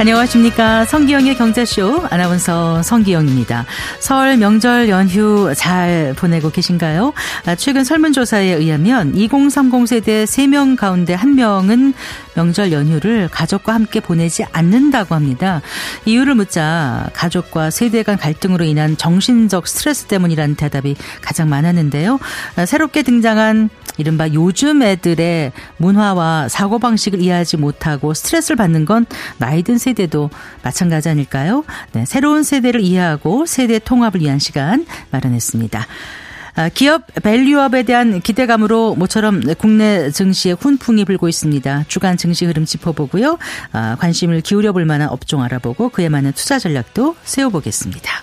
안녕하십니까. 성기영의 경제쇼 아나운서 성기영입니다. 설 명절 연휴 잘 보내고 계신가요? 아, 최근 설문조사에 의하면 2030 세대 3명 가운데 1명은 명절 연휴를 가족과 함께 보내지 않는다고 합니다. 이유를 묻자 가족과 세대 간 갈등으로 인한 정신적 스트레스 때문이라는 대답이 가장 많았는데요. 아, 새롭게 등장한 이른바 요즘 애들의 문화와 사고방식을 이해하지 못하고 스트레스를 받는 건 나이 든 세대 도 마찬가지 아닐까요? 네, 새로운 세대를 이해하고 세대 통합을 위한 시간 마련했습니다. 아, 기업 밸류업에 대한 기대감으로 모처럼 국내 증시에 훈풍이 불고 있습니다. 주간 증시 흐름 짚어보고요. 아, 관심을 기울여 볼 만한 업종 알아보고 그에 맞는 투자 전략도 세워보겠습니다.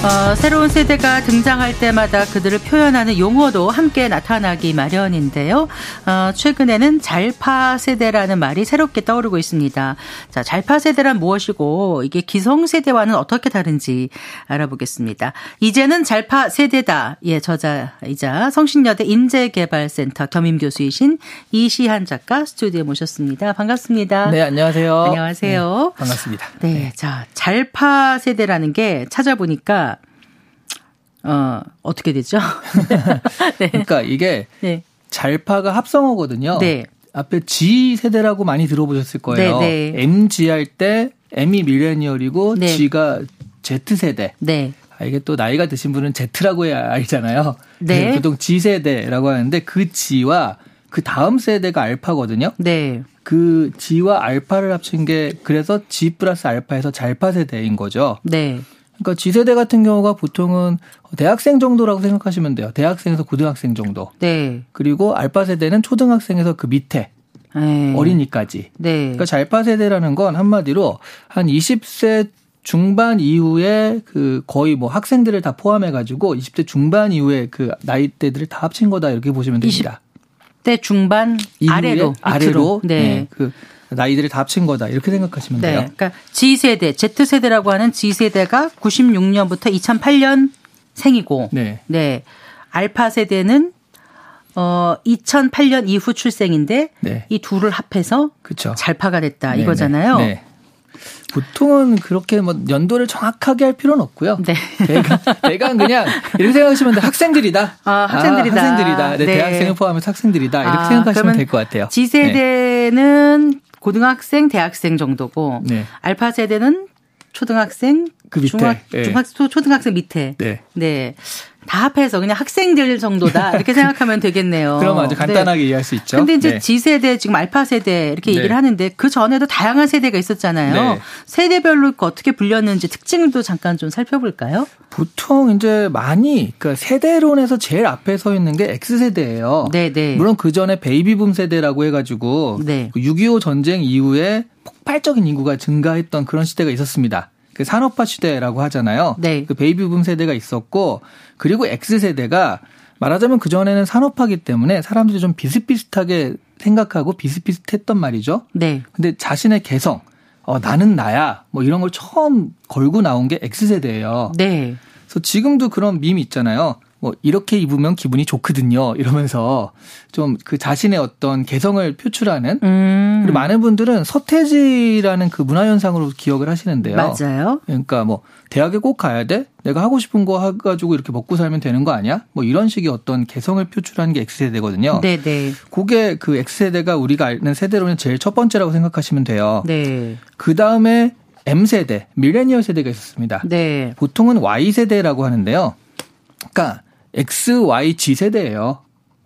어, 새로운 세대가 등장할 때마다 그들을 표현하는 용어도 함께 나타나기 마련인데요. 어, 최근에는 잘파 세대라는 말이 새롭게 떠오르고 있습니다. 자, 잘파 세대란 무엇이고 이게 기성 세대와는 어떻게 다른지 알아보겠습니다. 이제는 잘파 세대다. 예, 저자이자 성신여대 인재개발센터 겸임 교수이신 이시한 작가 스튜디오에 모셨습니다. 반갑습니다. 네, 안녕하세요. 안녕하세요. 네, 반갑습니다. 네, 네, 자, 잘파 세대라는 게 찾아보니까 어, 어떻게 되죠? 네. 그러니까 이게 네. 잘파가 합성어거든요. 네. 앞에 G 세대라고 많이 들어보셨을 거예요. 네, 네. MG 할 때 M이 밀레니얼이고 네. G가 Z 세대. 네. 아, 이게 또 나이가 드신 분은 Z라고 해야 알잖아요. 네. 보통 G 세대라고 하는데 그 G와 그 다음 세대가 알파거든요. 네. 그 G와 알파를 합친 게 그래서 G 플러스 알파에서 잘파 세대인 거죠. 네. 그러니까 G세대 같은 경우가 보통은 대학생 정도라고 생각하시면 돼요. 대학생에서 고등학생 정도. 네. 그리고 알파 세대는 초등학생에서 그 밑에 네. 어린이까지. 네. 그러니까 잘파 세대라는 건 한마디로 한 20세 중반 이후에 그 거의 뭐 학생들을 다 포함해 가지고 20대 중반 이후에 그 나이대들을 다 합친 거다 이렇게 보시면 됩니다. 20대 중반 아래로 아래로 네. 네. 그 나이들이 다 합친 거다 이렇게 생각하시면 네. 돼요. 그러니까 G세대, Z세대라고 하는 G세대가 96년부터 2008년 생이고 네. 네. 알파 세대는 어 2008년 이후 출생인데 네. 이 둘을 합해서 그쵸. 잘파가 됐다 네, 이거잖아요. 네. 네. 보통은 그렇게 뭐 연도를 정확하게 할 필요는 없고요. 네. 대강, 대강 그냥 이렇게 생각하시면 돼. 학생들이다. 아, 학생들이다. 아, 학생들이다. 네, 네. 대학생을 포함해서 학생들이다. 이렇게 아, 생각하시면 될 것 같아요. G세대는 고등학생, 대학생 정도고 네. 알파 세대는 초등학생, 그 밑에. 중학, 네. 중학, 초등학생 밑에. 네. 네. 다 합해서 그냥 학생들 정도다 이렇게 생각하면 되겠네요. 그럼 아주 간단하게 네. 이해할 수 있죠. 근데 이제 네. G세대 지금 알파 세대 이렇게 얘기를 네. 하는데 그 전에도 다양한 세대가 있었잖아요. 네. 세대별로 어떻게 불렸는지 특징도 잠깐 좀 살펴볼까요? 보통 이제 많이 그러니까 세대론에서 제일 앞에 서 있는 게 X세대예요. 네, 네. 물론 그 전에 베이비붐 세대라고 해 가지고 네. 6.25 전쟁 이후에 폭발적인 인구가 증가했던 그런 시대가 있었습니다. 그 산업화 시대라고 하잖아요. 네. 그 베이비붐 세대가 있었고 그리고 X세대가 말하자면 그 전에는 산업화기 때문에 사람들이 좀 비슷비슷하게 생각하고 비슷비슷했던 말이죠. 네. 근데 자신의 개성, 어, 나는 나야, 뭐 이런 걸 처음 걸고 나온 게 X세대예요. 네. 그래서 지금도 그런 밈이 있잖아요. 뭐 이렇게 입으면 기분이 좋거든요. 이러면서 좀 그 자신의 어떤 개성을 표출하는 음. 그리고 많은 분들은 서태지라는 그 문화 현상으로 기억을 하시는데요. 맞아요. 그러니까 뭐 대학에 꼭 가야 돼? 내가 하고 싶은 거 해가지고 이렇게 먹고 살면 되는 거 아니야? 뭐 이런 식의 어떤 개성을 표출하는 게 X세대거든요. 네네. 네. 그게 그 X세대가 우리가 아는 세대로는 제일 첫 번째라고 생각하시면 돼요. 네. 그 다음에 M세대, 밀레니얼 세대가 있었습니다. 네. 보통은 Y세대라고 하는데요. 그러니까 X, Y, G 세대예요.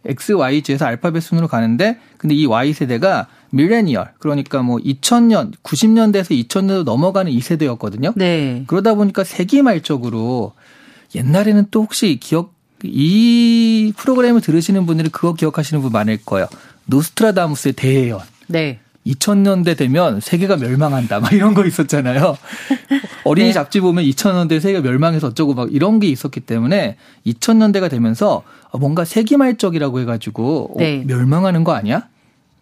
X, Y, G에서 알파벳 순으로 가는데 근데 이 Y 세대가 밀레니얼 그러니까 뭐 2000년 90년대에서 2000년도 넘어가는 이 세대였거든요. 네. 그러다 보니까 세기 말적으로 옛날에는 또 혹시 기억 이 프로그램을 들으시는 분들이 그거 기억하시는 분 많을 거예요. 노스트라다무스의 대예언. 네. 2000년대 되면 세계가 멸망한다. 막 이런 거 있었잖아요. 어린이 네. 잡지 보면 2000년대 세계가 멸망해서 어쩌고 막 이런 게 있었기 때문에 2000년대가 되면서 뭔가 세기말적이라고 해가지고 어, 네. 어, 멸망하는 거 아니야?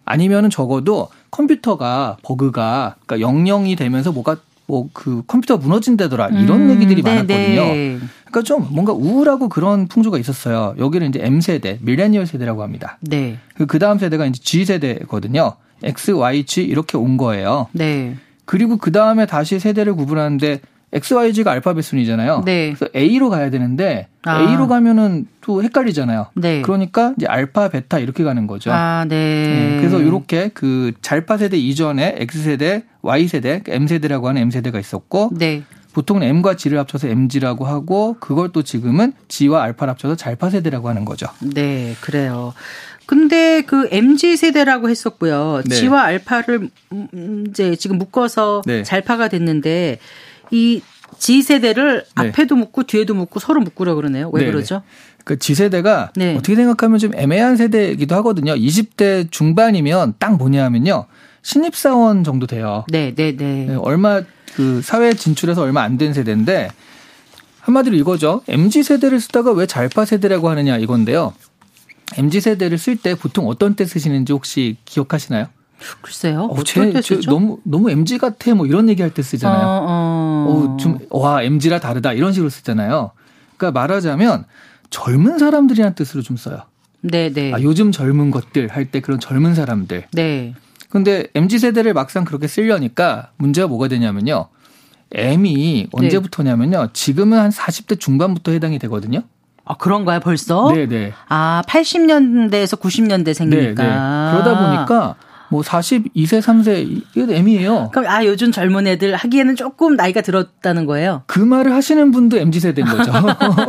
아니면은 적어도 컴퓨터가 버그가 그러니까 영영이 되면서 뭐가 뭐 그 컴퓨터 무너진다더라 이런 음, 얘기들이 네 많았거든요. 네. 그러니까 좀 뭔가 우울하고 그런 풍조가 있었어요. 여기는 이제 M 세대, 밀레니얼 세대라고 합니다. 네. 그, 그 다음 세대가 이제 G 세대거든요. X, Y, G 이렇게 온 거예요. 네. 그리고 그 다음에 다시 세대를 구분하는데 X, Y, G가 알파벳 순이잖아요. 네. 그래서 A로 가야 되는데 아. A로 가면은 또 헷갈리잖아요. 네. 그러니까 이제 알파, 베타 이렇게 가는 거죠. 아, 네. 네. 그래서 이렇게 그 잘파 세대 이전에 X 세대, Y 세대, M 세대라고 하는 M 세대가 있었고 네. 보통은 M과 G를 합쳐서 MG라고 하고 그걸 또 지금은 G와 알파를 합쳐서 잘파 세대라고 하는 거죠. 네, 그래요. 근데 그 MG 세대라고 했었고요. 네. G와 알파를 음, 이제 지금 묶어서 네. 잘파가 됐는데 이 G 세대를 네. 앞에도 묶고 뒤에도 묶고 서로 묶으려 그러네요. 왜 네, 네. 그러죠? 그 G 세대가 네. 어떻게 생각하면 좀 애매한 세대이기도 하거든요. 20대 중반이면 딱 뭐냐면요. 신입사원 정도 돼요. 네, 네, 네. 얼마 그 사회 진출해서 얼마 안 된 세대인데 한마디로 이거죠. MG 세대를 쓰다가 왜 잘파 세대라고 하느냐 이건데요. MZ 세대를 쓸 때 보통 어떤 때 쓰시는지 혹시 기억하시나요? 글쎄요. 어, 제, 제 너무 너무 MG 같아 뭐 이런 얘기할 때 쓰잖아요. 어, 어. 어, 좀와 MG라 다르다 이런 식으로 쓰잖아요. 그러니까 말하자면 젊은 사람들이란 뜻으로 좀 써요. 네, 네. 아, 요즘 젊은 것들 할 때 그런 젊은 사람들. 네. 근데 MZ 세대를 막상 그렇게 쓰려니까 문제가 뭐가 되냐면요. M이 언제부터냐면요. 지금은 한 40대 중반부터 해당이 되거든요. 아, 그런가요, 벌써? 네네. 네. 아, 80년대에서 90년대 생기니까. 네네. 그러다 보니까 뭐 42세, 3세 이게 M이에요. 그럼 아 요즘 젊은 애들 하기에는 조금 나이가 들었다는 거예요. 그 말을 하시는 분도 MZ 세대인 거죠.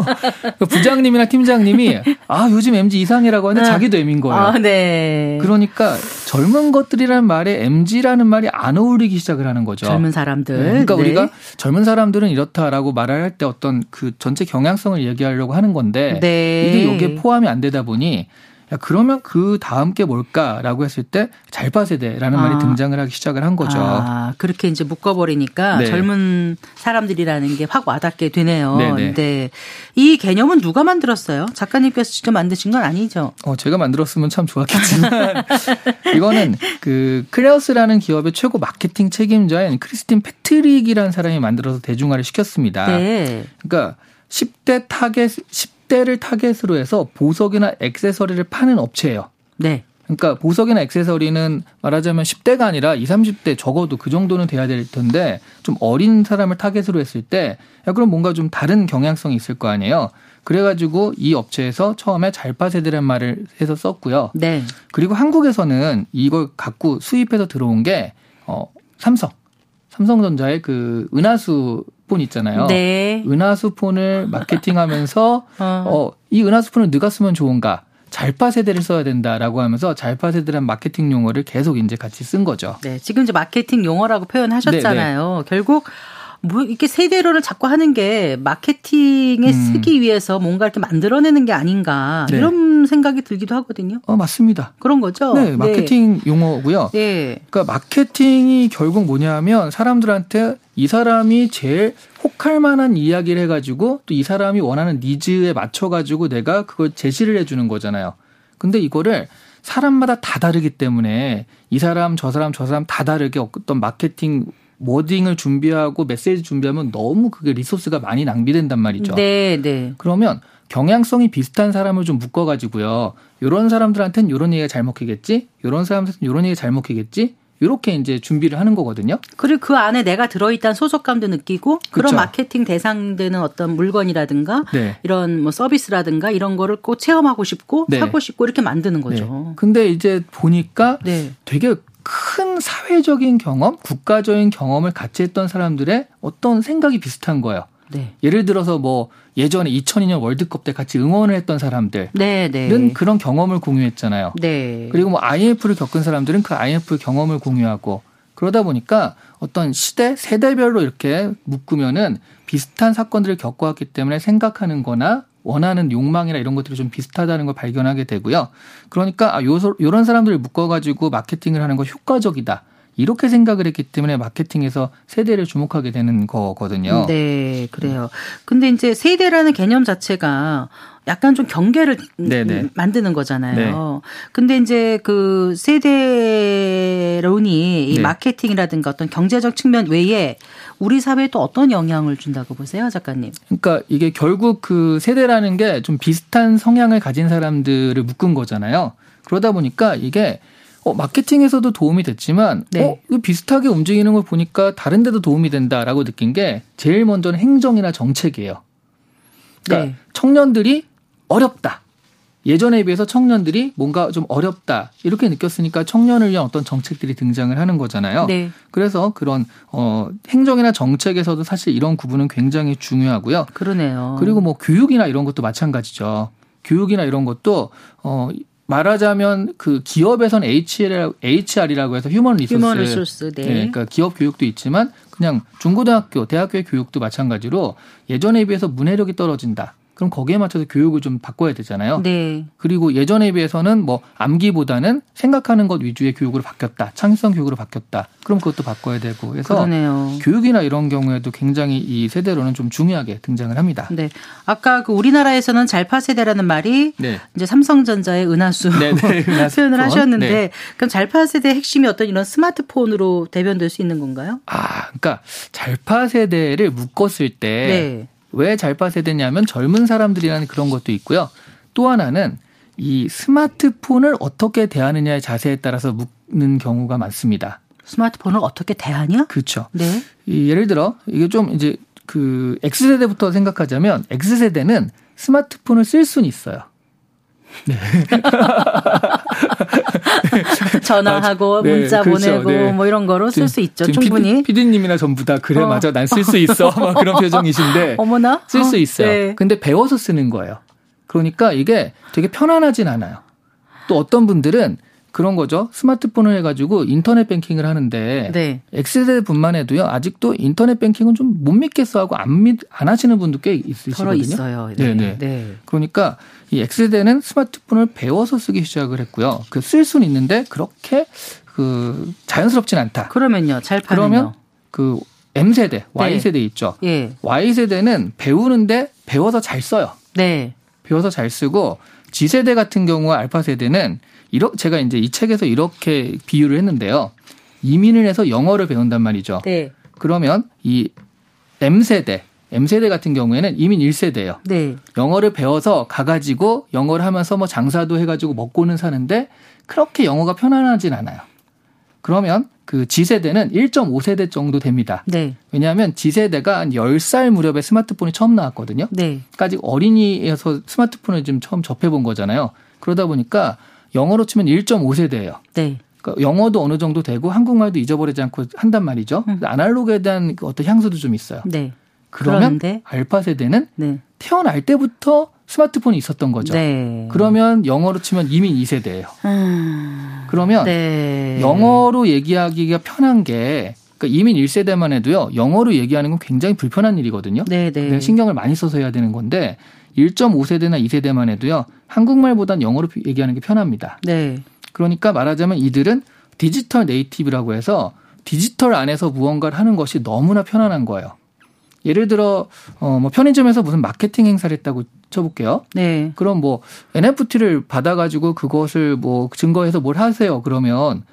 그 부장님이나 팀장님이 아 요즘 MZ 이상이라고 하는데 네. 자기도 M인 거예요. 아, 네. 그러니까 젊은 것들이란 말에 MZ라는 말이 안 어울리기 시작을 하는 거죠. 젊은 사람들. 네. 그러니까 네. 우리가 젊은 사람들은 이렇다라고 말을 할때 어떤 그 전체 경향성을 얘기하려고 하는 건데 네. 이게 여기에 포함이 안 되다 보니 야, 그러면 그 다음 게 뭘까라고 했을 때 잘파 세대라는 아. 말이 등장을 하기 시작을 한 거죠. 아, 그렇게 이제 묶어버리니까 네. 젊은 사람들이라는 게 확 와닿게 되네요. 네네. 네. 이 개념은 누가 만들었어요? 작가님께서 직접 만드신 건 아니죠? 어, 제가 만들었으면 참 좋았겠지만 이거는 그 클레어스라는 기업의 최고 마케팅 책임자인 크리스틴 패트릭이라는 사람이 만들어서 대중화를 시켰습니다. 네. 그러니까 10대 타겟 10 대를 타겟으로 해서 보석이나 액세서리를 파는 업체예요. 네. 그러니까 보석이나 액세서리는 말하자면 10대가 아니라 20, 30대 적어도 그 정도는 돼야 될 텐데 좀 어린 사람을 타겟으로 했을 때 야, 그럼 뭔가 좀 다른 경향성이 있을 거 아니에요. 그래가지고 이 업체에서 처음에 잘파세대란 말을 해서 썼고요. 네. 그리고 한국에서는 이걸 갖고 수입해서 들어온 게 어, 삼성. 삼성전자의 그 은하수 폰 있잖아요. 네. 은하수 폰을 마케팅하면서 어. 어, 이 은하수 폰을 누가 쓰면 좋은가? 잘파 세대를 써야 된다라고 하면서 잘파 세대란 마케팅 용어를 계속 이제 같이 쓴 거죠. 네, 지금 이제 마케팅 용어라고 표현하셨잖아요. 네네. 네. 결국 뭐 이렇게 세대로를 자꾸 하는 게 마케팅에 음. 쓰기 위해서 뭔가 이렇게 만들어내는 게 아닌가 네. 이런 생각이 들기도 하거든요. 어 맞습니다. 그런 거죠. 네, 네. 마케팅 네. 용어고요. 네. 그러니까 마케팅이 결국 뭐냐면 사람들한테 이 사람이 제일 혹할 만한 이야기를 해가지고 또 이 사람이 원하는 니즈에 맞춰가지고 내가 그걸 제시를 해주는 거잖아요. 근데 이거를 사람마다 다 다르기 때문에 이 사람 저 사람 저 사람 다 다르게 어떤 마케팅 워딩을 준비하고 메시지 준비하면 너무 그게 리소스가 많이 낭비된단 말이죠. 네, 네. 그러면 경향성이 비슷한 사람을 좀 묶어가지고요. 요런 사람들한테는 요런 얘기가 잘 먹히겠지? 요런 사람들한테는 요런 얘기가 잘 먹히겠지? 이렇게 이제 준비를 하는 거거든요. 그리고 그 안에 내가 들어있다는 소속감도 느끼고 그런 그렇죠. 마케팅 대상되는 어떤 물건이라든가 네. 이런 뭐 서비스라든가 이런 거를 꼭 체험하고 싶고 네. 사고 싶고 이렇게 만드는 거죠. 네. 근데 이제 보니까 네. 되게 큰 사회적인 경험, 국가적인 경험을 같이 했던 사람들의 어떤 생각이 비슷한 거예요. 네. 예를 들어서 뭐 예전에 2002년 월드컵 때 같이 응원을 했던 사람들은 네, 네. 그런 경험을 공유했잖아요. 네. 그리고 뭐 IMF를 겪은 사람들은 그 IMF 경험을 공유하고 그러다 보니까 어떤 시대 세대별로 이렇게 묶으면은 비슷한 사건들을 겪어왔기 때문에 생각하는 거나 원하는 욕망이나 이런 것들이 좀 비슷하다는 걸 발견하게 되고요. 그러니까 아, 요, 요런 사람들을 묶어가지고 마케팅을 하는 거 효과적이다. 이렇게 생각을 했기 때문에 마케팅에서 세대를 주목하게 되는 거거든요. 네, 그래요. 근데 이제 세대라는 개념 자체가 약간 좀 경계를 네네. 만드는 거잖아요. 네. 근데 이제 그 세대론이 이 네. 마케팅이라든가 어떤 경제적 측면 외에 우리 사회에 또 어떤 영향을 준다고 보세요, 작가님? 그러니까 이게 결국 그 세대라는 게 좀 비슷한 성향을 가진 사람들을 묶은 거잖아요. 그러다 보니까 이게 어, 마케팅에서도 도움이 됐지만, 네. 어, 이거 비슷하게 움직이는 걸 보니까 다른 데도 도움이 된다라고 느낀 게 제일 먼저는 행정이나 정책이에요. 그러니까 네. 청년들이 어렵다. 예전에 비해서 청년들이 뭔가 좀 어렵다 이렇게 느꼈으니까 청년을 위한 어떤 정책들이 등장을 하는 거잖아요. 네. 그래서 그런 어 행정이나 정책에서도 사실 이런 구분은 굉장히 중요하고요. 그러네요. 그리고 뭐 교육이나 이런 것도 마찬가지죠. 교육이나 이런 것도 어 말하자면 그 기업에서는 HR, HR이라고 해서 human resource. human resource, 네. 네. 그러니까 기업 교육도 있지만 그냥 중고등학교, 대학교의 교육도 마찬가지로 예전에 비해서 문해력이 떨어진다. 그럼 거기에 맞춰서 교육을 좀 바꿔야 되잖아요. 네. 그리고 예전에 비해서는 뭐 암기보다는 생각하는 것 위주의 교육으로 바뀌었다. 창의성 교육으로 바뀌었다. 그럼 그것도 바꿔야 되고. 그래서 그러네요. 교육이나 이런 경우에도 굉장히 이 세대로는 좀 중요하게 등장을 합니다. 네. 아까 그 우리나라에서는 잘파 세대라는 말이 네. 이제 삼성전자의 은하수 네, 네. 표현을 하셨는데 네. 그럼 잘파 세대의 핵심이 어떤 이런 스마트폰으로 대변될 수 있는 건가요? 아, 그러니까 잘파 세대를 묶었을 때 네. 왜 잘파 세대냐면 젊은 사람들이라는 그런 것도 있고요. 또 하나는 이 스마트폰을 어떻게 대하느냐의 자세에 따라서 묶는 경우가 많습니다. 스마트폰을 어떻게 대하냐? 그렇죠. 네. 이 예를 들어 이게 좀 이제 그 X세대부터 생각하자면 X세대는 스마트폰을 쓸 수는 있어요. 네. 전화하고 네, 문자 그렇죠. 보내고 네. 뭐 이런 거로 쓸 수 있죠. 충분히. 피디, 님이나 전부 다 그래 어. 맞아 난 쓸 수 있어 막 그런 표정이신데 어머나 쓸수 어. 있어요. 네. 근데 배워서 쓰는 거예요. 그러니까 이게 되게 편안하진 않아요. 또 어떤 분들은 그런 거죠. 스마트폰을 해가지고 인터넷 뱅킹을 하는데 네. X세대뿐만 해도요. 아직도 인터넷 뱅킹은 좀 못 믿겠어 하고 안, 믿, 안 하시는 분도 꽤 있으시거든요. 있어요. 네. 네. 네. 그러니까 이 X세대는 스마트폰을 배워서 쓰기 시작을 했고요. 그 쓸 수는 있는데 그렇게 그 자연스럽진 않다. 그러면요. 잘 파면요. 그러면 그 M세대, Y세대 네. 있죠. 예. Y세대는 배우는데 배워서 잘 써요. 네. 배워서 잘 쓰고 G세대 같은 경우 알파 세대는 이렇 제가 이제 이 책에서 이렇게 비유를 했는데요. 이민을 해서 영어를 배운단 말이죠. 네. 그러면 이 M세대, M세대 같은 경우에는 이민 1세대예요. 네. 영어를 배워서 가가지고 영어를 하면서 뭐 장사도 해가지고 먹고는 사는데 그렇게 영어가 편안하진 않아요. 그러면 그 G세대는 1.5세대 정도 됩니다. 네. 왜냐하면 G세대가 한 10살 무렵에 스마트폰이 처음 나왔거든요. 네. 아직 어린이에서 스마트폰을 지금 처음 접해본 거잖아요. 그러다 보니까 영어로 치면 1.5세대예요. 네. 그러니까 영어도 어느 정도 되고 한국말도 잊어버리지 않고 한단 말이죠. 음. 아날로그에 대한 그 어떤 향수도 좀 있어요. 네. 그러면 그런데? 알파 세대는 네. 태어날 때부터 스마트폰이 있었던 거죠. 네. 그러면 영어로 치면 이민 2세대예요. 음. 그러면 네. 영어로 얘기하기가 편한 게 그러니까 이민 1세대만 해도요. 영어로 얘기하는 건 굉장히 불편한 일이거든요. 네, 네. 신경을 많이 써서 해야 되는 건데 1.5세대나 2세대만 해도요. 한국말보단 영어로 얘기하는 게 편합니다. 네. 그러니까 말하자면 이들은 디지털 네이티브라고 해서 디지털 안에서 무언가를 하는 것이 너무나 편안한 거예요. 예를 들어 어 뭐 편의점에서 무슨 마케팅 행사를 했다고 쳐볼게요. 네. 그럼 뭐 NFT를 받아가지고 그것을 뭐 증거해서 뭘 하세요. 그러면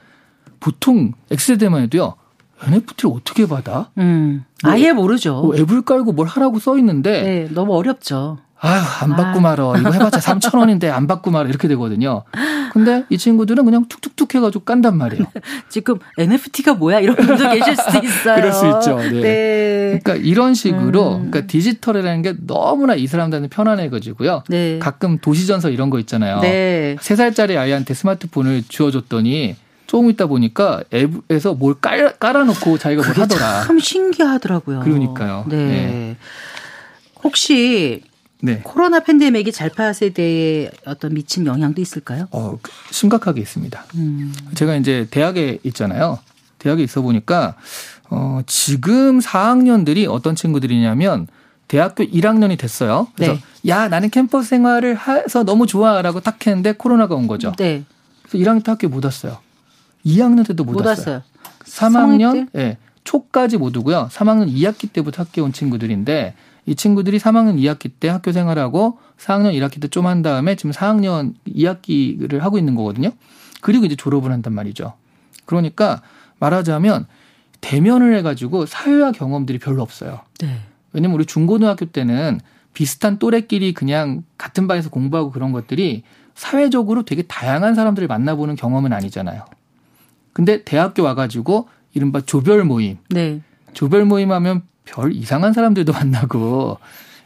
보통 X세대만 해도요. NFT를 어떻게 받아? 음. 뭐, 아예 모르죠. 뭐 앱을 깔고 뭘 하라고 써 있는데. 네, 너무 어렵죠. 아유, 안 받고 아. 말어. 이거 해봤자 3천 원인데 안 받고 말어. 이렇게 되거든요. 근데 이 친구들은 그냥 툭툭툭 해가지고 깐단 말이에요. 지금 NFT가 뭐야? 이런 분도 계실 수도 있어요. 그럴 수 있죠. 네. 네. 그러니까 이런 식으로, 음. 그러니까 디지털이라는 게 너무나 이 사람들한테 편안해가지고요. 네. 가끔 도시전서 이런 거 있잖아요. 네. 3살짜리 아이한테 스마트폰을 주어줬더니 조금 있다 보니까 앱에서 뭘 깔, 깔아놓고 자기가 뭘 하더라. 참 신기하더라고요. 그러니까요. 네. 네. 혹시 네. 코로나 팬데믹이 잘파 세대에 어떤 미친 영향도 있을까요? 어, 심각하게 있습니다. 음. 제가 이제 대학에 있잖아요. 대학에 있어 보니까 어, 지금 4학년들이 어떤 친구들이냐면 대학교 1학년이 됐어요. 그래서 네. 야 나는 캠퍼스 생활을 해서 너무 좋아라고 딱 했는데 코로나가 온 거죠. 네. 그래서 1학년 때 학교 못 왔어요. 2학년 때도 못, 못 왔어요. 왔어요. 3학년 예. 네, 초까지 못 오고요. 3학년 2학기 때부터 학교 온 친구들인데 이 친구들이 3학년 2학기 때 학교 생활하고 4학년 1학기 때 좀 한 다음에 지금 4학년 2학기를 하고 있는 거거든요. 그리고 이제 졸업을 한단 말이죠. 그러니까 말하자면 대면을 해가지고 사회화 경험들이 별로 없어요. 네. 왜냐면 우리 중고등학교 때는 비슷한 또래끼리 그냥 같은 반에서 공부하고 그런 것들이 사회적으로 되게 다양한 사람들을 만나보는 경험은 아니잖아요. 근데 대학교 와가지고 이른바 조별 모임. 네. 조별 모임 하면 별 이상한 사람들도 만나고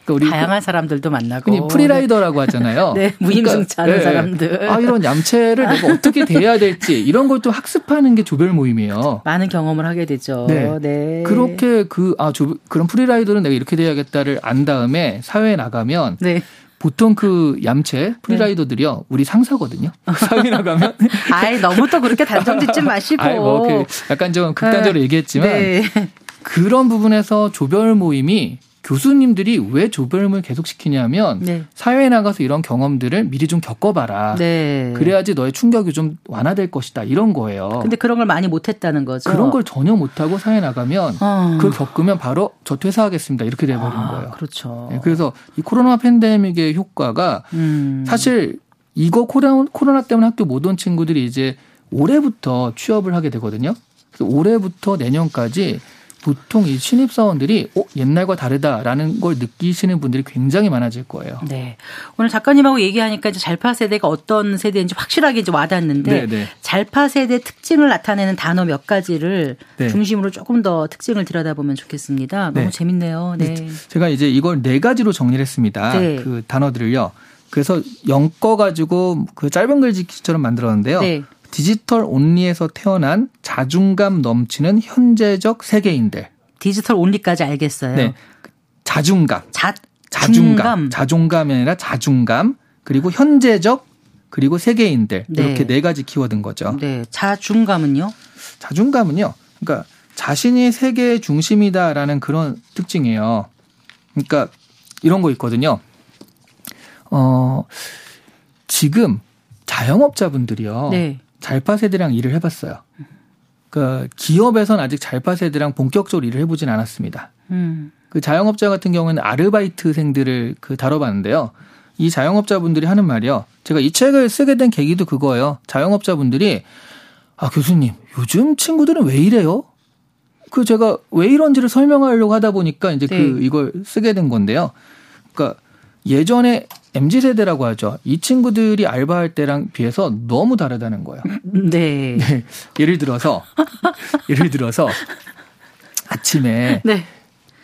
그러니까 우리 다양한 사람들도 만나고 프리라이더라고 하잖아요. 네, 무임승차하는 그러니까, 네. 사람들. 아 이런 얌체를 내가 어떻게 대해야 될지 이런 걸 또 학습하는 게 조별 모임이에요. 많은 경험을 하게 되죠. 네. 네. 그렇게 그아 그런 프리라이더는 내가 이렇게 돼야겠다를 안 다음에 사회에 나가면 네. 보통 그 얌체 프리라이더들이요 네. 우리 상사거든요. 사회 나가면 아이 너무 또 그렇게 단정 짓지 마시고. 아이 뭐그 약간 좀 극단적으로 네. 얘기했지만 네. 그런 부분에서 조별 모임이 교수님들이 왜 조별을 계속 시키냐면 네. 사회에 나가서 이런 경험들을 미리 좀 겪어봐라. 네. 그래야지 너의 충격이 좀 완화될 것이다. 이런 거예요. 근데 그런 걸 많이 못했다는 거죠. 그런 걸 전혀 못하고 사회 에 나가면 어. 그걸 겪으면 바로 저 퇴사하겠습니다. 이렇게 돼버리는 아, 거예요. 그렇죠. 네, 그래서 이 코로나 팬데믹의 효과가 음. 사실 이거 코로나, 코로나 때문에 학교 못 온 친구들이 이제 올해부터 취업을 하게 되거든요. 그래서 올해부터 내년까지 보통 이 신입 사원들이 어, 옛날과 다르다라는 걸 느끼시는 분들이 굉장히 많아질 거예요. 네. 오늘 작가님하고 얘기하니까 이제 잘파 세대가 어떤 세대인지 확실하게 이제 와닿는데 네, 네. 잘파 세대 특징을 나타내는 단어 몇 가지를 네. 중심으로 조금 더 특징을 들여다보면 좋겠습니다. 너무 네. 재밌네요. 네. 제가 이제 이걸 네 가지로 정리를 했습니다. 네. 그 단어들을요. 그래서 영꺼 가지고 그 짧은 글짓기처럼 만들었는데요. 네. 디지털 온리에서 태어난 자중감 넘치는 현재적 세계인들. 디지털 온리까지 알겠어요. 네. 자중감. 자, 자중감. 자존감이 아니라 자중감. 그리고 현재적 그리고 세계인들. 네. 이렇게 네 가지 키워드인 거죠. 네. 자중감은요? 자중감은요. 그러니까 자신이 세계의 중심이다라는 그런 특징이에요. 그러니까 이런 거 있거든요. 어, 지금 자영업자분들이요. 네. 잘파 세대랑 일을 해봤어요. 그 기업에선 아직 잘파 세대랑 본격적으로 일을 해보진 않았습니다. 음. 그 자영업자 같은 경우는 아르바이트생들을 그 다뤄봤는데요. 이 자영업자분들이 하는 말이요. 제가 이 책을 쓰게 된 계기도 그거예요. 자영업자분들이 아 교수님 요즘 친구들은 왜 이래요? 그 제가 왜 이런지를 설명하려고 하다 보니까 이제 그 네. 그 이걸 쓰게 된 건데요. 그러니까 예전에 MZ 세대라고 하죠. 이 친구들이 알바할 때랑 비해서 너무 다르다는 거예요. 네. 네. 예를 들어서 예를 들어서 아침에 네.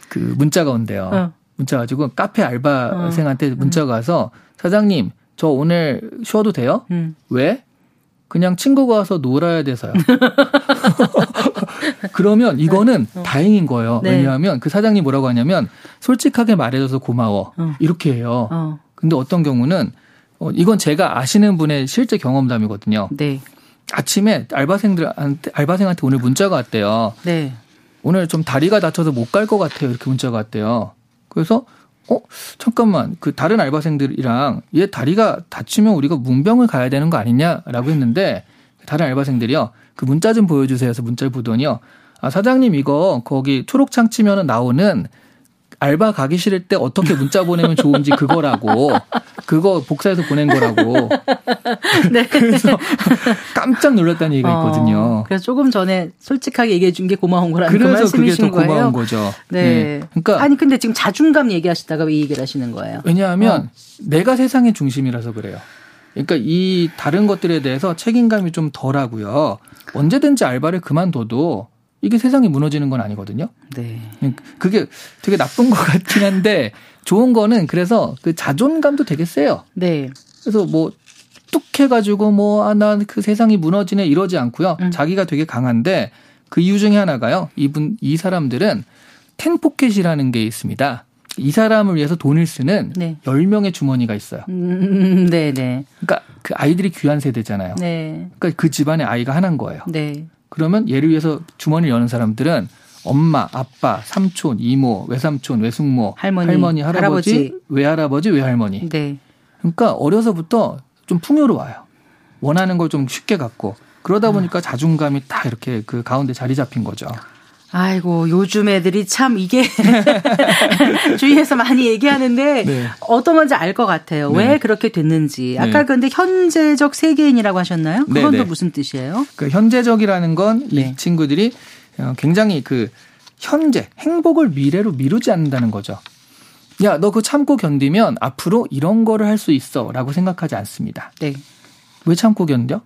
그 문자가 온대요. 어. 문자 가지고 카페 알바생한테 어. 문자가 와서 사장님 저 오늘 쉬어도 돼요? 음. 왜? 그냥 친구가 와서 놀아야 돼서요. 그러면 이거는 어. 다행인 거예요. 네. 왜냐하면 그 사장님 뭐라고 하냐면 솔직하게 말해줘서 고마워. 어. 이렇게 해요. 어. 근데 어떤 경우는 어, 이건 제가 아시는 분의 실제 경험담이거든요. 네. 아침에 알바생들한테 알바생한테 오늘 문자가 왔대요. 네. 오늘 좀 다리가 다쳐서 못 갈 것 같아요. 이렇게 문자가 왔대요. 그래서 어 잠깐만 그 다른 알바생들이랑 얘 다리가 다치면 우리가 문병을 가야 되는 거 아니냐라고 했는데 다른 알바생들이요 그 문자 좀 보여주세요. 해서 문자를 보더니요 아 사장님 이거 거기 초록창 치면은 나오는 알바 가기 싫을 때 어떻게 문자 보내면 좋은지 그거라고 그거 복사해서 보낸 거라고. 네. 그래서 깜짝 놀랐다는 얘기가 어, 있거든요. 어, 그래서 조금 전에 솔직하게 얘기해 준 게 고마운 거라는 그 그래서 그 그게 더 거예요? 고마운 거죠. 네. 네. 그러니까 아니 근데 지금 자존감 얘기하시다가 왜 얘기를 하시는 거예요? 왜냐하면 어. 내가 세상의 중심이라서 그래요. 그러니까 이 다른 것들에 대해서 책임감이 좀 덜하고요. 언제든지 알바를 그만둬도 이게 세상이 무너지는 건 아니거든요. 네. 그게 되게 나쁜 것 같긴 한데 좋은 거는 그래서 그 자존감도 되게 세요. 네. 그래서 뭐 뚝 해가지고 뭐, 아, 난 그 세상이 무너지네 이러지 않고요. 음. 자기가 되게 강한데 그 이유 중에 하나가요. 이분, 이 사람들은 텐포켓이라는 게 있습니다. 이 사람을 위해서 돈을 쓰는 네. 10명의 주머니가 있어요. 음, 네, 네. 그러니까 그 아이들이 귀한 세대잖아요. 네. 그러니까 그 집안에 아이가 하나인 거예요. 네. 그러면 얘를 위해서 주머니를 여는 사람들은 엄마, 아빠, 삼촌, 이모, 외삼촌, 외숙모, 할머니, 할머니 할아버지, 할아버지, 외할아버지, 외할머니. 네. 그러니까 어려서부터 좀 풍요로워요. 원하는 걸 좀 쉽게 갖고 그러다 보니까 자존감이 딱 이렇게 그 가운데 자리 잡힌 거죠. 아이고 요즘 애들이 참 이게 주위에서 많이 얘기하는데 네. 어떤 건지 알 것 같아요. 네. 왜 그렇게 됐는지. 네. 아까 네. 근데 현재적 세계인이라고 하셨나요? 그건 네, 또 네. 무슨 뜻이에요? 그 현재적이라는 건이 네. 친구들이 어, 굉장히 그 현재 행복을 미래로 미루지 않는다는 거죠. 야, 너그 참고 견디면 앞으로 이런 거를 할 수 있어 라고 생각하지 않습니다. 네. 왜 참고 견뎌?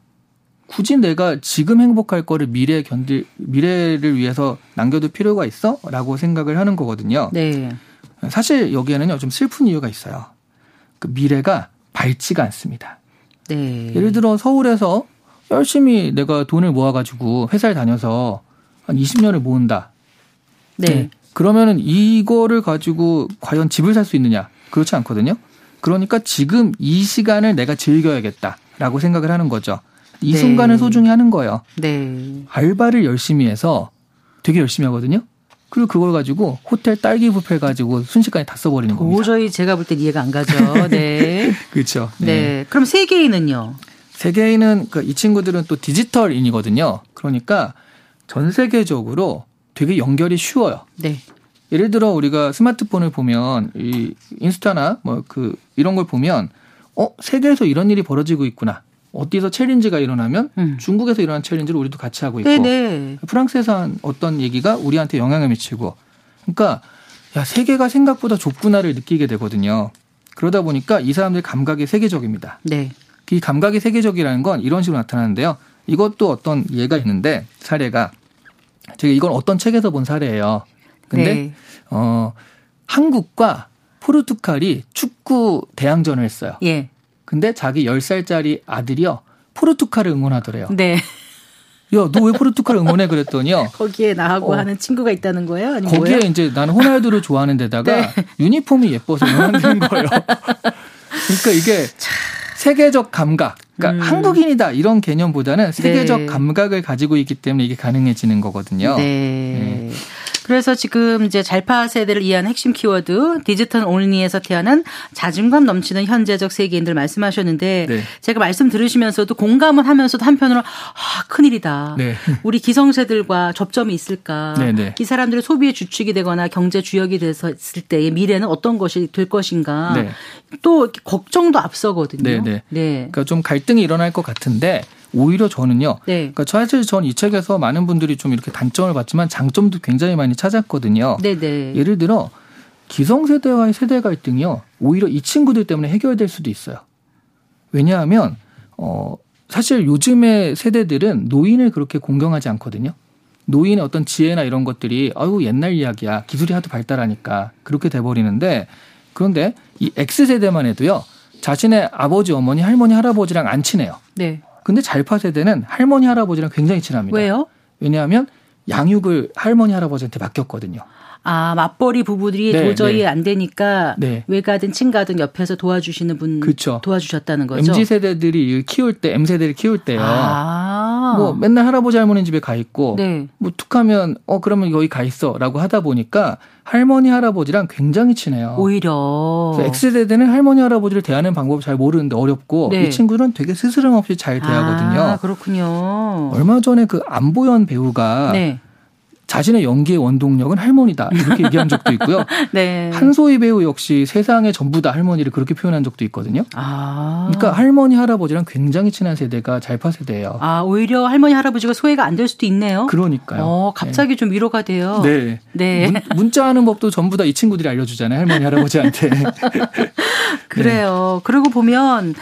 굳이 내가 지금 행복할 거를 미래에 견딜 미래를 위해서 남겨둘 필요가 있어라고 생각을 하는 거거든요. 네. 사실 여기에는요 좀 슬픈 이유가 있어요. 그 미래가 밝지가 않습니다. 네. 예를 들어 서울에서 열심히 내가 돈을 모아가지고 회사를 다녀서 한 20년을 모은다. 네. 네. 그러면은 이거를 가지고 과연 집을 살 수 있느냐? 그렇지 않거든요. 그러니까 지금 이 시간을 내가 즐겨야겠다라고 생각을 하는 거죠. 이 네. 순간을 소중히 하는 거예요. 네. 알바를 열심히 해서 되게 열심히 하거든요. 그리고 그걸 가지고 호텔 딸기 뷔페 가지고 순식간에 다 써버리는 겁니다. 도저히 제가 볼 땐 이해가 안 가죠. 네. 그렇죠. 네. 네. 그럼 세계인은요? 세계인은 그이 친구들은 또 디지털인이거든요. 그러니까 전 세계적으로 되게 연결이 쉬워요. 네. 예를 들어 우리가 스마트폰을 보면 이 인스타나 뭐 그 이런 걸 보면 어 세계에서 이런 일이 벌어지고 있구나. 어디서 챌린지가 일어나면 음. 중국에서 일어난 챌린지를 우리도 같이 하고 있고 네네. 프랑스에서 한 어떤 얘기가 우리한테 영향을 미치고 그러니까 야 세계가 생각보다 좁구나를 느끼게 되거든요. 그러다 보니까 이 사람들 감각이 세계적입니다. 네. 이 감각이 세계적이라는 건 이런 식으로 나타나는데요. 이것도 어떤 예가 있는데 사례가 제가 이건 어떤 책에서 본 사례예요. 근데 네. 어 한국과 포르투갈이 축구 대항전을 했어요. 예. 근데 자기 10살짜리 아들이요. 포르투갈을 응원하더래요. 네. 야, 너 왜 포르투갈 응원해 그랬더니요. 거기에 나하고 어. 하는 친구가 있다는 거예요? 거기에 뭐예요? 이제 나는 호날두를 좋아하는 데다가 네. 유니폼이 예뻐서 응원하는 거예요. 그러니까 이게 세계적 감각, 그러니까 음. 한국인이다 이런 개념보다는 세계적 네. 감각을 가지고 있기 때문에 이게 가능해지는 거거든요. 네. 네. 그래서 지금 이제 잘파 세대를 이해하는 핵심 키워드 디지털 온리에서 태어난 자존감 넘치는 현재적 세계인들 말씀하셨는데 네. 제가 말씀 들으시면서도 공감을 하면서도 한편으로 아 큰일이다. 네. 우리 기성세들과 접점이 있을까? 네, 네. 이 사람들의 소비의 주축이 되거나 경제 주역이 됐을 때의 미래는 어떤 것이 될 것인가? 네. 또 걱정도 앞서거든요. 네, 네. 네. 그러니까 좀 갈등이 일어날 것 같은데 오히려 저는요. 네. 그러니까 사실 전 이 책에서 많은 분들이 좀 이렇게 단점을 봤지만 장점도 굉장히 많이 찾았거든요. 네네. 네. 예를 들어 기성세대와의 세대 갈등이요. 오히려 이 친구들 때문에 해결될 수도 있어요. 왜냐하면 어 사실 요즘의 세대들은 노인을 그렇게 공경하지 않거든요. 노인의 어떤 지혜나 이런 것들이 아유 옛날 이야기야 기술이 하도 발달하니까 그렇게 돼버리는데 그런데 이 X세대만 해도요 자신의 아버지 어머니 할머니 할아버지랑 안 친해요. 네. 근데 잘파 세대는 할머니 할아버지랑 굉장히 친합니다. 왜요? 왜냐하면 양육을 할머니 할아버지한테 맡겼거든요. 아 맞벌이 부부들이 네, 도저히 네. 안 되니까 네. 외가든 친가든 옆에서 도와주시는 분 그쵸. 도와주셨다는 거죠. mz 세대들이 키울 때 m 세대를 키울 때요. 아. 뭐 맨날 할아버지 할머니 집에 가 있고 네. 뭐 툭하면 어 그러면 여기 가 있어라고 하다 보니까 할머니 할아버지랑 굉장히 친해요. 오히려 X세대는 할머니 할아버지를 대하는 방법을 잘 모르는데 어렵고 네. 이 친구는 되게 스스럼 없이 잘 대하거든요. 아, 그렇군요. 얼마 전에 그 안보현 배우가 네. 자신의 연기의 원동력은 할머니다 이렇게 얘기한 적도 있고요. 네. 한소희 배우 역시 세상의 전부다 할머니를 그렇게 표현한 적도 있거든요. 아. 그러니까 할머니 할아버지랑 굉장히 친한 세대가 잘파 세대예요. 아 오히려 할머니 할아버지가 소외가 안 될 수도 있네요. 그러니까요. 어, 갑자기 네. 좀 위로가 돼요. 네. 네. 문, 자하는 법도 전부 다 이 친구들이 알려주잖아요. 할머니 할아버지한테. 그래요. 네. 그러고 보면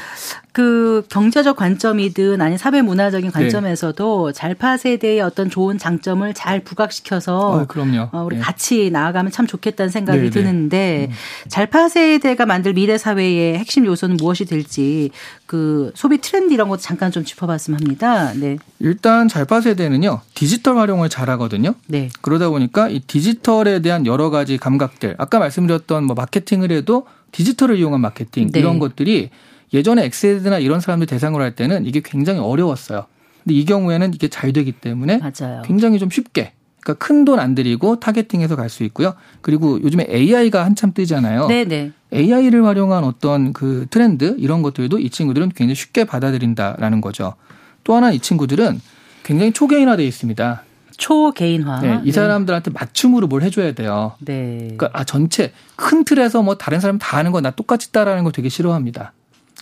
그 경제적 관점이든 아니 사회 문화적인 네. 관점에서도 네. 잘파 세대의 어떤 좋은 장점을 잘 부각시켜서 어, 그럼요. 어, 우리 네. 같이 나아가면 참 좋겠다는 생각이 네, 네. 드는데 음. 잘파 세대가 만들 미래 사회의 핵심 요소는 무엇이 될지 그 소비 트렌드 이런 것도 잠깐 좀 짚어봤으면 합니다. 네. 일단 잘파 세대는요 디지털 활용을 잘하거든요. 네. 그러다 보니까 이 디지털에 대한 여러 가지 감각들 아까 말씀드렸던 뭐 마케팅을 해도 디지털을 이용한 마케팅 네. 이런 것들이 예전에 엑세드나 이런 사람들 대상으로 할 때는 이게 굉장히 어려웠어요. 근데 이 경우에는 이게 잘 되기 때문에 맞아요. 굉장히 좀 쉽게 그러니까 큰 돈 안 들이고 타겟팅해서 갈 수 있고요. 그리고 요즘에 AI가 한참 뜨잖아요. 네네. AI를 활용한 어떤 그 트렌드 이런 것들도 이 친구들은 굉장히 쉽게 받아들인다라는 거죠. 또 하나 이 친구들은 굉장히 초개인화되어 있습니다. 초개인화. 네, 이 네. 사람들한테 맞춤으로 뭘 해줘야 돼요. 네. 그러니까 아 전체 큰 틀에서 뭐 다른 사람 다 하는 거나 똑같이 따라하는 거 되게 싫어합니다.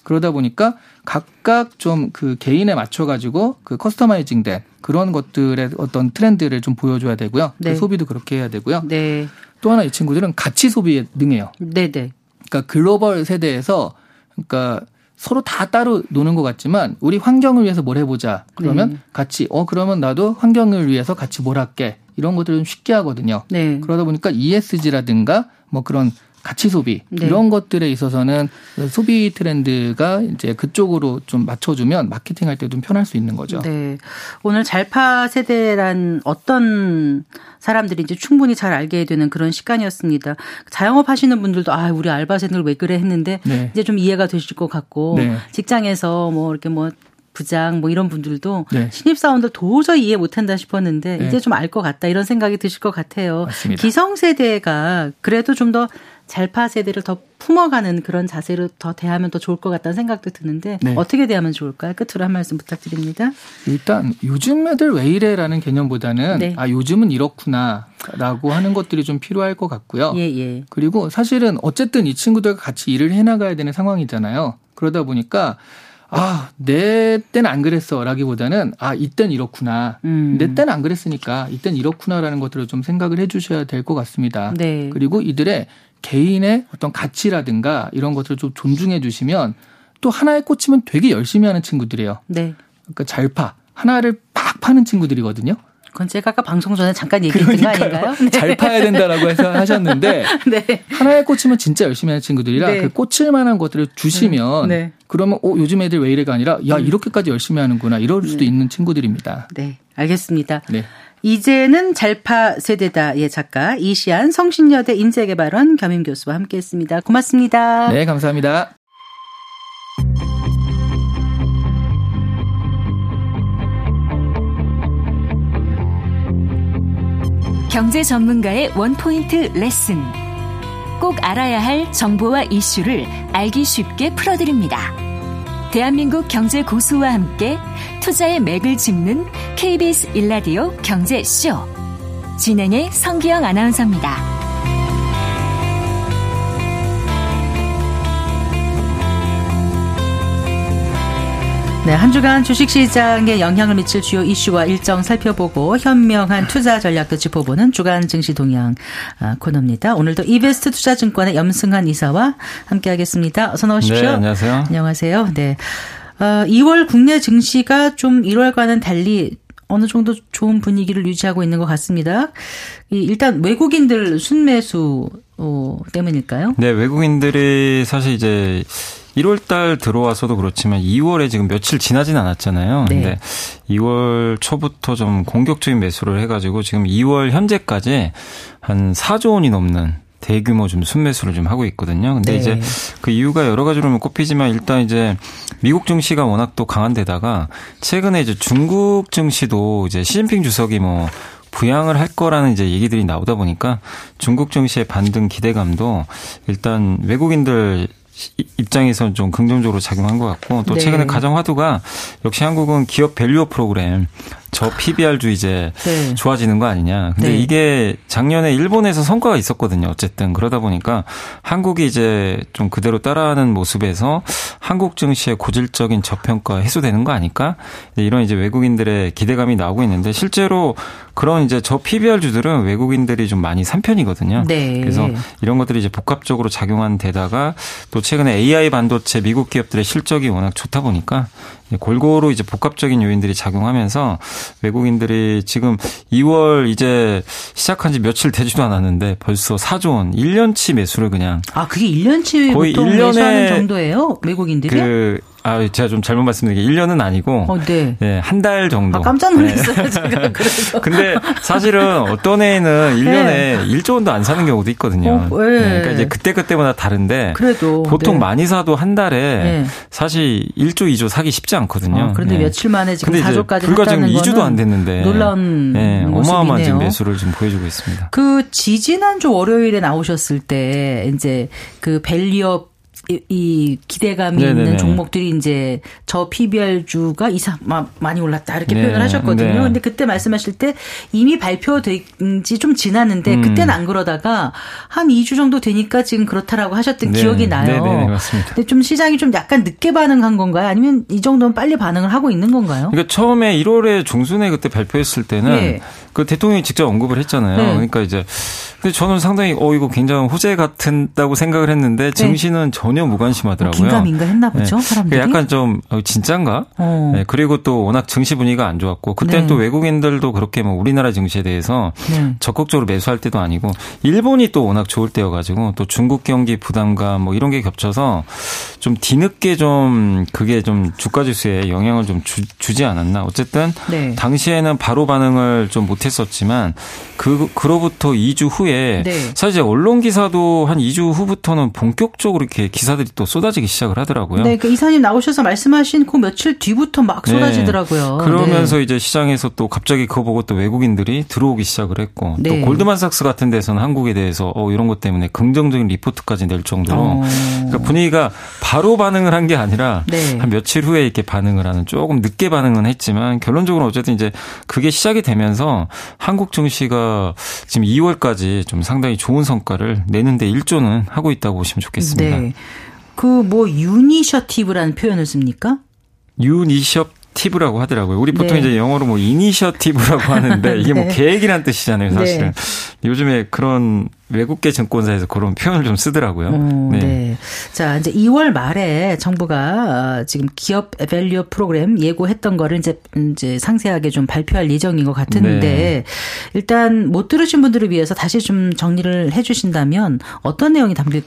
그러다 보니까 각각 좀 그 개인에 맞춰가지고 그 커스터마이징 된 그런 것들의 어떤 트렌드를 좀 보여줘야 되고요. 그 네. 그 소비도 그렇게 해야 되고요. 네. 또 하나 이 친구들은 가치 소비에 능해요. 네네. 네. 그러니까 글로벌 세대에서 그러니까 서로 다 따로 노는 것 같지만 우리 환경을 위해서 뭘 해보자. 그러면 네. 같이 어 그러면 나도 환경을 위해서 같이 뭘 할게. 이런 것들을 좀 쉽게 하거든요. 네. 그러다 보니까 ESG라든가 뭐 그런 가치 소비 네. 이런 것들에 있어서는 소비 트렌드가 이제 그쪽으로 좀 맞춰주면 마케팅할 때 좀 편할 수 있는 거죠. 네. 오늘 잘파 세대란 어떤 사람들인지 충분히 잘 알게 되는 그런 시간이었습니다. 자영업 하시는 분들도 아 우리 알바생들 왜 그래 했는데 네. 이제 좀 이해가 되실 것 같고 네. 직장에서 뭐 이렇게 뭐 부장 뭐 이런 분들도 네. 신입 사원들 도저히 이해 못한다 싶었는데 네. 이제 좀 알 것 같다 이런 생각이 드실 것 같아요. 맞습니다. 기성 세대가 그래도 좀 더 잘파 세대를 더 품어가는 그런 자세로 더 대하면 더 좋을 것 같다는 생각도 드는데 네. 어떻게 대하면 좋을까요? 끝으로 한 말씀 부탁드립니다. 일단 요즘 애들 왜 이래라는 개념보다는 네. 아 요즘은 이렇구나라고 하는 것들이 좀 필요할 것 같고요. 예, 예. 그리고 사실은 어쨌든 이 친구들과 같이 일을 해나가야 되는 상황이잖아요. 그러다 보니까 아, 내 때는 안 그랬어 라기보다는 아, 이땐 이렇구나. 음. 내 때는 안 그랬으니까 이땐 이렇구나라는 것들을 좀 생각을 해 주셔야 될 것 같습니다. 네. 그리고 이들의 개인의 어떤 가치라든가 이런 것들을 좀 존중해 주시면 또 하나에 꽂히면 되게 열심히 하는 친구들이에요. 네. 그러니까 잘 파. 하나를 팍 파는 친구들이거든요. 그건 제가 아까 방송 전에 잠깐 얘기했던 그러니까요. 거 아닌가요? 네. 잘 파야 된다라고 해서 하셨는데 네. 하나에 꽂히면 진짜 열심히 하는 친구들이라 네. 그 꽂힐 만한 것들을 주시면 네. 그러면 어 요즘 애들 왜 이래가 아니라 야 음. 이렇게까지 열심히 하는구나 이럴 수도 네. 있는 친구들입니다. 네, 알겠습니다. 네. 이제는 잘파 세대다의 작가 이시안 성신여대 인재개발원 겸임 교수와 함께했습니다. 고맙습니다. 네, 감사합니다. 경제 전문가의 원포인트 레슨. 꼭 알아야 할 정보와 이슈를 알기 쉽게 풀어드립니다. 대한민국 경제 고수와 함께 투자의 맥을 짚는 KBS 일라디오 경제쇼. 진행의 성기영 아나운서입니다. 네, 한 주간 주식 시장에 영향을 미칠 주요 이슈와 일정 살펴보고 현명한 투자 전략도 짚어보는 주간 증시 동향 아, 코너입니다. 오늘도 이베스트 투자증권의 염승한 이사와 함께하겠습니다. 어서 나오십시오. 네, 안녕하세요. 안녕하세요. 네. 어, 2월 국내 증시가 좀 1월과는 달리 어느 정도 좋은 분위기를 유지하고 있는 것 같습니다. 일단 외국인들 순매수 어, 때문일까요? 네, 외국인들이 사실 이제 1월 달 들어와서도 그렇지만 2월에 지금 며칠 지나진 않았잖아요. 네. 근데 2월 초부터 좀 공격적인 매수를 해가지고 지금 2월 현재까지 한 4조 원이 넘는 대규모 좀 순매수를 좀 하고 있거든요. 근데 네. 이제 그 이유가 여러 가지로 꼽히지만 일단 이제 미국 증시가 워낙 또 강한 데다가 최근에 이제 중국 증시도 이제 시진핑 주석이 뭐 부양을 할 거라는 이제 얘기들이 나오다 보니까 중국 증시의 반등 기대감도 일단 외국인들 입장에서는 좀 긍정적으로 작용한 것 같고 또 네. 최근에 가장 화두가 역시 한국은 기업 밸류어 프로그램 저 PBR주 이제 네. 좋아지는 거 아니냐. 근데 네. 이게 작년에 일본에서 성과가 있었거든요. 어쨌든 그러다 보니까 한국이 이제 좀 그대로 따라하는 모습에서 한국 증시의 고질적인 저평가 해소되는 거 아닐까? 이런 이제 외국인들의 기대감이 나오고 있는데 실제로 그런 이제 저 PBR주들은 외국인들이 좀 많이 산 편이거든요. 네. 그래서 이런 것들이 이제 복합적으로 작용한 데다가 또 최근에 AI 반도체 미국 기업들의 실적이 워낙 좋다 보니까 골고루 이제 복합적인 요인들이 작용하면서 외국인들이 지금 2월 이제 시작한 지 며칠 되지도 않았는데 벌써 4조 원 1년치 매수를 그냥 아 그게 1년치 거의 1년에 정도예요? 외국인들이? 그 아, 제가 좀 잘못 말씀드린 게 1년은 아니고 어, 네. 네, 한달 정도. 아, 깜짝 놀랐어요, 네. 제가. 그래서. 근데 사실은 어떤 애는 1년에 네. 1조 원도 안 사는 경우도 있거든요. 어, 네. 네. 그러니까 이제 그때 그때마다 다른데 그래도 보통 네. 많이 사도 한 달에 사실 1조, 2조 사기 쉽지 않거든요. 어, 그런데 며칠 만에 지금 4조까지 불과 지금 2주도 안 됐는데 놀라운 네, 어마어마한 지금 매수를 좀 보여주고 있습니다. 그 지지난주 월요일에 나오셨을 때 이제 그 밸리업 이 기대감이 네네네. 있는 종목들이 이제 저 PBR주가 이상 많이 올랐다 이렇게 네. 표현을 하셨거든요. 네. 근데 그때 말씀하실 때 이미 발표된 지 좀 지났는데 음. 그때는 안 그러다가 한 2주 정도 되니까 지금 그렇다라고 하셨던 네. 기억이 나요. 네네, 맞습니다. 근데 좀 시장이 좀 약간 늦게 반응한 건가요? 아니면 이 정도는 빨리 반응을 하고 있는 건가요? 그러니까 처음에 1월에 중순에 그때 발표했을 때는 네. 그 대통령이 직접 언급을 했잖아요. 네. 그러니까 이제 근데 저는 상당히 어 이거 굉장히 호재 같다고 생각을 했는데 네. 증시는 전혀 무관심하더라고요. 긴가민가 했나 보죠, 네. 사람들이. 약간 좀 어, 진짠가? 어. 네. 그리고 또 워낙 증시 분위기가 안 좋았고 그때는 네. 또 외국인들도 그렇게 뭐 우리나라 증시에 대해서 네. 적극적으로 매수할 때도 아니고 일본이 또 워낙 좋을 때여가지고 또 중국 경기 부담감 뭐 이런 게 겹쳐서 좀 뒤늦게 좀 그게 좀 주가 지수에 영향을 좀 주, 지 않았나. 어쨌든 네. 당시에는 바로 반응을 좀 못했 었지만 그 그로부터 2주 후에 네. 사실 언론 기사도 한 2주 후부터는 본격적으로 이렇게 기사들이 또 쏟아지기 시작을 하더라고요. 네, 그 이사님 나오셔서 말씀하신 그 며칠 뒤부터 막 네. 쏟아지더라고요. 네. 그러면서 네. 이제 시장에서 또 갑자기 그거 보고 또 외국인들이 들어오기 시작을 했고 또 네. 골드만삭스 같은 데서는 한국에 대해서 어 이런 것 때문에 긍정적인 리포트까지 낼 정도로 어. 그러니까 분위기가 바로 반응을 한 게 아니라 네. 한 며칠 후에 이렇게 반응을 하는 조금 늦게 반응은 했지만 결론적으로 어쨌든 이제 그게 시작이 되면서 한국 증시가 지금 2월까지 좀 상당히 좋은 성과를 내는데 일조는 하고 있다고 보시면 좋겠습니다. 네. 그 뭐 이니셔티브라는 표현을 씁니까? 이니셔티브라고 하더라고요. 우리 보통 네. 이제 영어로 뭐 이니셔티브라고 하는데 이게 뭐 네. 뭐 계획이란 뜻이잖아요, 사실은. 네. 요즘에 그런 외국계 증권사에서 그런 표현을 좀 쓰더라고요. 오, 네. 네. 자, 이제 2월 말에 정부가 어, 지금 기업 value 프로그램 예고했던 거를 이제 이제 상세하게 좀 발표할 예정인 것 같은데 네. 일단 못 들으신 분들을 위해서 다시 좀 정리를 해 주신다면 어떤 내용이 담길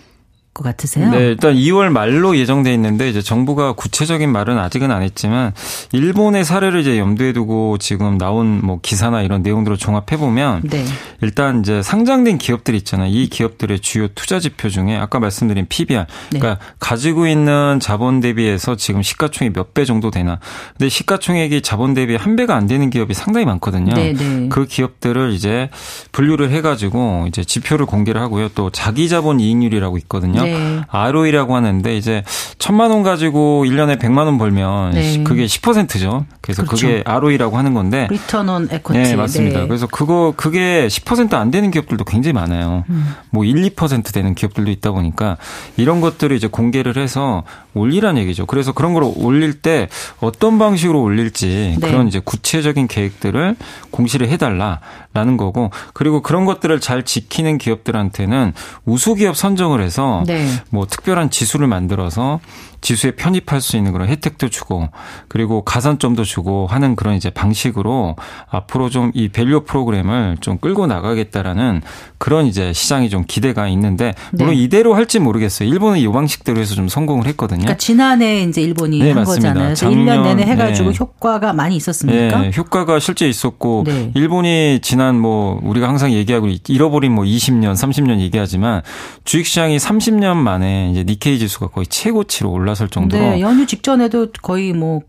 것 같으세요? 네, 일단 2월 말로 예정돼 있는데 이제 정부가 구체적인 말은 아직은 안 했지만 일본의 사례를 이제 염두에 두고 지금 나온 뭐 기사나 이런 내용들을 종합해 보면 네. 일단 이제 상장된 기업들 있잖아요. 이 기업들의 주요 투자 지표 중에 아까 말씀드린 PBR, 네. 그러니까 가지고 있는 자본 대비해서 지금 시가총액 몇배 정도 되나. 근데 시가총액이 자본 대비 한 배가 안 되는 기업이 상당히 많거든요. 네, 네. 그 기업들을 이제 분류를 해 가지고 이제 지표를 공개를 하고요. 또 자기 자본 이익률이라고 있거든요. 네. ROE라고 하는데 이제 천만 원 가지고 1년에 100만 원 벌면 네. 그게 10%죠. 그래서 그렇죠. 그게 ROE라고 하는 건데 return on equity. 네, 맞습니다. 네. 그래서 그거 그게 10%안 되는 기업들도 굉장히 많아요. 음. 뭐 1, 2% 되는 기업들도 있다 보니까 이런 것들을 이제 공개를 해서 올리라는 얘기죠. 그래서 그런 걸 올릴 때 어떤 방식으로 올릴지 네. 그런 이제 구체적인 계획들을 공시를 해 달라라는 거고 그리고 그런 것들을 잘 지키는 기업들한테는 우수 기업 선정을 해서 네. 뭐 특별한 지수를 만들어서 지수에 편입할 수 있는 그런 혜택도 주고 그리고 가산점도 주고 하는 그런 이제 방식으로 앞으로 좀 이 value 프로그램을 좀 끌고 나가겠다라는 그런 이제 시장이 좀 기대가 있는데 물론 네. 이대로 할지 모르겠어요. 일본은 이 방식대로 해서 좀 성공을 했거든요. 그러니까 지난해 이제 일본이 네, 한 맞습니다. 거잖아요. 작년, 1년 내내 해가지고 네. 효과가 많이 있었습니까? 네, 효과가 실제 있었고 네. 일본이 지난 뭐 우리가 항상 얘기하고 잃어버린 뭐 20년, 30년 얘기하지만 주식시장이 30년 만에 이제 니케이 지수가 거의 최고치로 올라. 올라설 정도로. 네, 연휴 직전에도 거의 뭐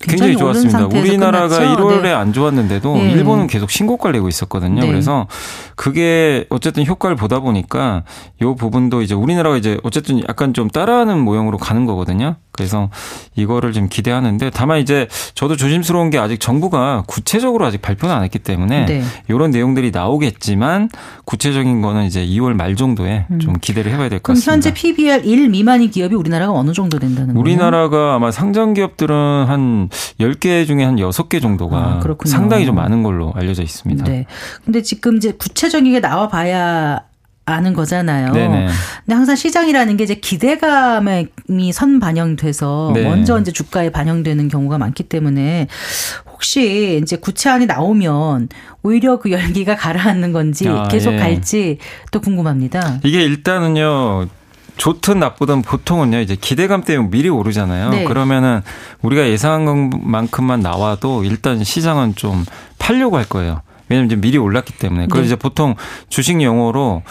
굉장히 좋았습니다. 우리나라가 끝났죠? 1월에 네. 안 좋았는데도 네. 일본은 계속 신고가를 내고 있었거든요. 네. 그래서 그게 어쨌든 효과를 보다 보니까 요 부분도 이제 우리나라가 이제 어쨌든 약간 좀 따라하는 모형으로 가는 거거든요. 그래서 이거를 좀 기대하는데 다만 이제 저도 조심스러운 게 아직 정부가 구체적으로 아직 발표는 안 했기 때문에 네. 이런 내용들이 나오겠지만 구체적인 거는 이제 2월 말 정도에 음. 좀 기대를 해봐야 될 것 같습니다. 그럼 현재 PBR 1 미만인 기업이 우리나라가 어느 정도 된다는 거예요? 우리나라가 아마 상장 기업들은 한 10개 중에 한 6개 정도가 아, 상당히 좀 많은 걸로 알려져 있습니다. 네. 근데 지금 이제 구체적인 게 나와 봐야 아는 거잖아요. 네네. 근데 항상 시장이라는 게 이제 기대감이 선 반영돼서 네. 먼저 이제 주가에 반영되는 경우가 많기 때문에 혹시 이제 구체안이 나오면 오히려 그 열기가 가라앉는 건지 아, 계속 예. 갈지 또 궁금합니다. 이게 일단은요. 좋든 나쁘든 보통은요 이제 기대감 때문에 미리 오르잖아요. 네. 그러면은 우리가 예상한 것만큼만 나와도 일단 시장은 좀 팔려고 할 거예요. 왜냐면 이제 미리 올랐기 때문에. 그래서 네. 이제 보통 주식 용어로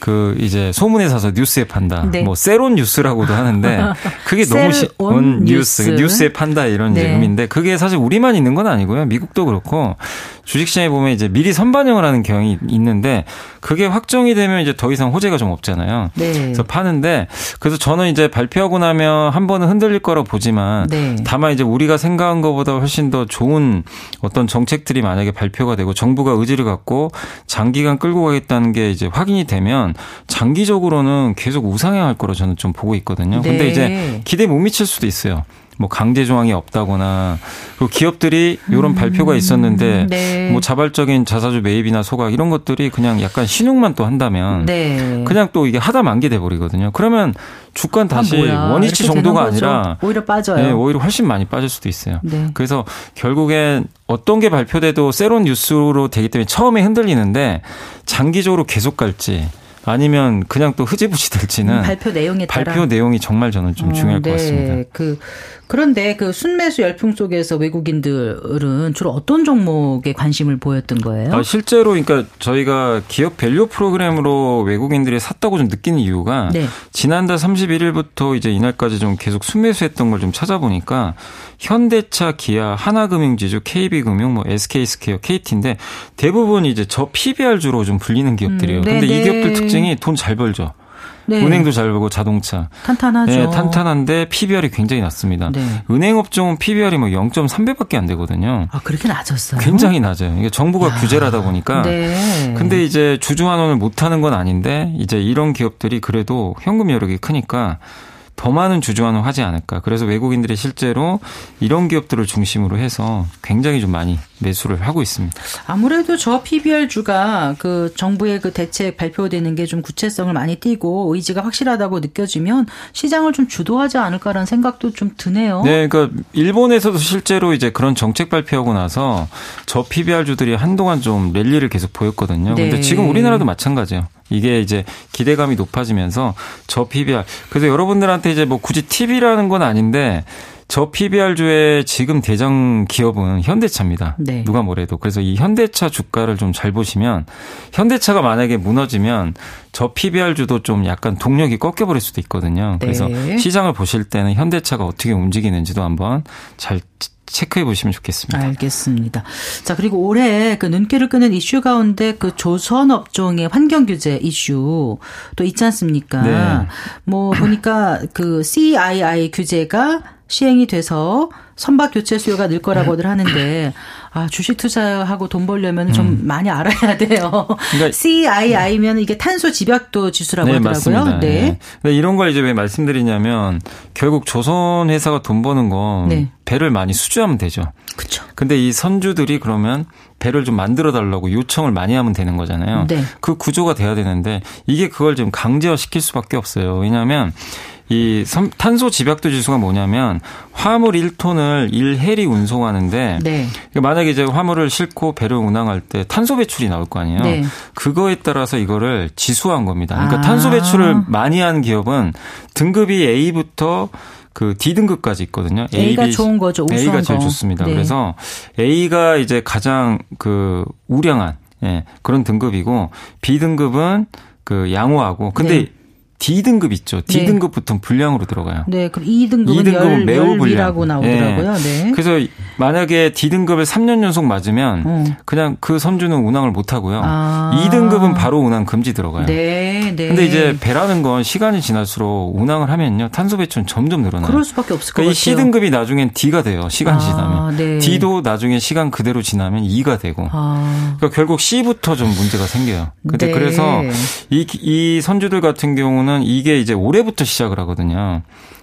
그 이제 소문에 사서 뉴스에 판다. 네. 뭐 sell on news라고도 하는데 그게 너무 쉬운 뉴스, 뉴스 에 판다 이런 네. 의미인데 그게 사실 우리만 있는 건 아니고요. 미국도 그렇고 주식시장에 보면 이제 미리 선반영을 하는 경향이 있는데 그게 확정이 되면 이제 더 이상 호재가 좀 없잖아요. 네. 그래서 파는데 그래서 저는 이제 발표하고 나면 한 번은 흔들릴 거라고 보지만 네. 다만 이제 우리가 생각한 것보다 훨씬 더 좋은 어떤 정책들이 만약에 발표가 되고 정부 가 의지를 갖고 장기간 끌고 가겠다는 게 이제 확인이 되면 장기적으로는 계속 우상향할 거로 저는 좀 보고 있거든요. 네. 근데 이제 기대 못 미칠 수도 있어요. 뭐 강제 조항이 없다거나 그리고 기업들이 이런 음, 발표가 있었는데 네. 뭐 자발적인 자사주 매입이나 소각 이런 것들이 그냥 약간 신용만 또 한다면 네. 그냥 또 이게 하다 만게 돼 버리거든요. 그러면 주가 는 아, 다시 아, 원위치 정도가 아니라 오히려 빠져요. 네, 오히려 훨씬 많이 빠질 수도 있어요. 네. 그래서 결국엔 어떤 게 발표돼도 sell on news로 되기 때문에 처음에 흔들리는데 장기적으로 계속 갈지 아니면 그냥 또 흐지부지 될지는 음, 발표 내용에 따라 발표 내용이 정말 저는 좀 어, 중요할 네. 것 같습니다. 그 그런데 그 순매수 열풍 속에서 외국인들은 주로 어떤 종목에 관심을 보였던 거예요? 아, 실제로 그러니까 저희가 기업 value 프로그램으로 외국인들이 샀다고 좀 느끼는 이유가 네. 지난달 31일부터 이제 이날까지 좀 계속 순매수했던 걸 좀 찾아보니까 현대차, 기아, 하나금융지주, KB금융, 뭐 SK스퀘어, KT인데 대부분 이제 저 PBR주로 좀 불리는 기업들이에요. 음, 근데 이 네, 기업들 네. 특징이 돈 잘 벌죠. 네. 은행도 잘 벌고 자동차 탄탄하죠. 네, 탄탄한데 PBR이 굉장히 낮습니다. 네. 은행 업종은 PBR이 뭐 0.3배밖에 안 되거든요. 아 그렇게 낮았어요? 굉장히 낮아요. 이게 정부가 야. 규제를 하다 보니까. 네. 근데 이제 주주 환원을 못 하는 건 아닌데 이제 이런 기업들이 그래도 현금 여력이 크니까 더 많은 주주환원 하지 않을까. 그래서 외국인들이 실제로 이런 기업들을 중심으로 해서 굉장히 좀 많이 매수를 하고 있습니다. 아무래도 저 PBR주가 그 정부의 그 대책 발표되는 게 좀 구체성을 많이 띠고 의지가 확실하다고 느껴지면 시장을 좀 주도하지 않을까라는 생각도 좀 드네요. 네, 그러니까 일본에서도 실제로 이제 그런 정책 발표하고 나서 저 PBR주들이 한동안 좀 랠리를 계속 보였거든요. 네. 근데 지금 우리나라도 마찬가지예요. 이게 이제 기대감이 높아지면서 저 PBR 그래서 여러분들한테 이제 뭐 굳이 팁이라는 건 아닌데 저 PBR주의 지금 대장 기업은 현대차입니다. 네. 누가 뭐래도. 그래서 이 현대차 주가를 좀 잘 보시면 현대차가 만약에 무너지면 저 PBR주도 좀 약간 동력이 꺾여버릴 수도 있거든요. 그래서 네. 시장을 보실 때는 현대차가 어떻게 움직이는지도 한번 잘 체크해 보시면 좋겠습니다. 알겠습니다. 자, 그리고 올해 그 눈길을 끄는 이슈 가운데 그 조선 업종의 환경 규제 이슈 또 있지 않습니까? 네. 뭐 보니까 그 CII 규제가 시행이 돼서 선박 교체 수요가 늘 거라고들 하는데 아 주식 투자하고 돈 벌려면 좀 음. 많이 알아야 돼요. 그러니까 CII면 이게 탄소 집약도 지수라고 네, 하더라고요. 맞습니다. 네. 네. 이런 걸 이제 왜 말씀드리냐면 결국 조선 회사가 돈 버는 건 네. 배를 많이 수주하면 되죠. 그렇죠. 근데 이 선주들이 그러면 배를 좀 만들어 달라고 요청을 많이 하면 되는 거잖아요. 네. 그 구조가 돼야 되는데 이게 그걸 좀 강제화 시킬 수밖에 없어요. 왜냐하면 이 탄소 집약도 지수가 뭐냐면 화물 1톤을 1헬이 운송하는데 네. 만약에 이제 화물을 싣고 배를 운항할 때 탄소 배출이 나올 거 아니에요. 네. 그거에 따라서 이거를 지수한 겁니다. 그러니까 아. 탄소 배출을 많이 한 기업은 등급이 A부터 그 D등급까지 있거든요. A가 B, 좋은 거죠. A가 제일 좋습니다. 네. 그래서 A가 이제 가장 그 우량한 예, 그런 등급이고 B등급은 그 양호하고 근데 네. D등급 있죠. D등급부터 네. 불량으로 들어가요. 네, 그럼 2등급은, 2등급은 열, 매우 불량이라고 나오더라고요. 네. 네. 그래서 만약에 D등급을 3년 연속 맞으면 음. 그냥 그 선주는 운항을 못 하고요. 아. 2등급은 바로 운항 금지 들어가요. 네, 네. 근데 이제 배라는 건 시간이 지날수록 운항을 하면요. 탄소 배출은 점점 늘어나요. 그럴 수밖에 없을 것 그러니까 같아요. 이 C등급이 나중엔 D가 돼요. 시간 아, 지나면. 네. D도 나중에 시간 그대로 지나면 2가 되고. 아. 그러니까 결국 C부터 좀 문제가 생겨요. 근데 네. 그래서 이, 이 선주들 같은 경우는 이게 이제 올해부터 시작을 하거든요.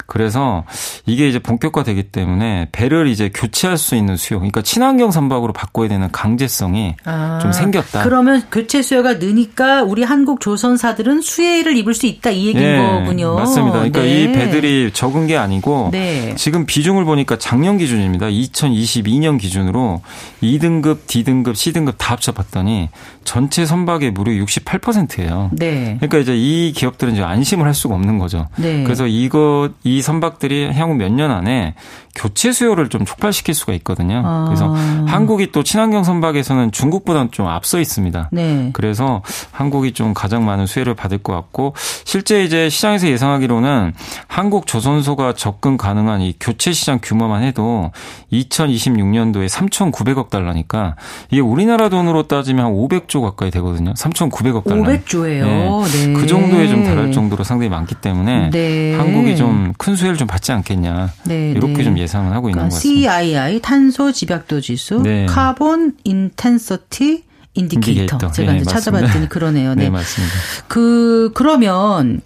그래서 이게 이제 본격화되기 때문에 배를 이제 교체할 수 있는 수요, 그러니까 친환경 선박으로 바꿔야 되는 강제성이 아, 좀 생겼다. 그러면 교체 수요가 느니까 우리 한국 조선사들은 수혜를 입을 수 있다 이 얘기인 네, 거군요. 맞습니다. 그러니까 네. 이 배들이 적은 게 아니고 네. 지금 비중을 보니까 작년 기준입니다. 2022년 기준으로 2등급, D등급, C등급 다 합쳐 봤더니 전체 선박의 무려 68%예요. 네. 그러니까 이제 이 기업들은 이제 안심을 할 수가 없는 거죠. 네. 그래서 이거 이 선박들이 향후 몇 년 안에 교체 수요를 좀 촉발시킬 수가 있거든요. 아. 그래서 한국이 또 친환경 선박에서는 중국보다는 좀 앞서 있습니다. 네. 그래서 한국이 좀 가장 많은 수혜를 받을 것 같고 실제 이제 시장에서 예상하기로는 한국 조선소가 접근 가능한 이 교체 시장 규모만 해도 2026년도에 3,900억 달러니까 이게 우리나라 돈으로 따지면 한 500조 가까이 되거든요. 3,900억 달러. 500조예요. 네. 네. 그 정도에 좀 달할 정도로 상당히 많기 때문에 네. 한국이 좀 큰 수혜를 좀 받지 않겠냐. 네. 이렇게 네. 좀 예상을 하고 있는 그러니까 것 같습니다. CII 탄소 집약도 지수, 네. carbon intensity indicator. indicator. 제가 네, 이제 찾아봤더니 그러네요. 네. 네, 맞습니다. 그 그러면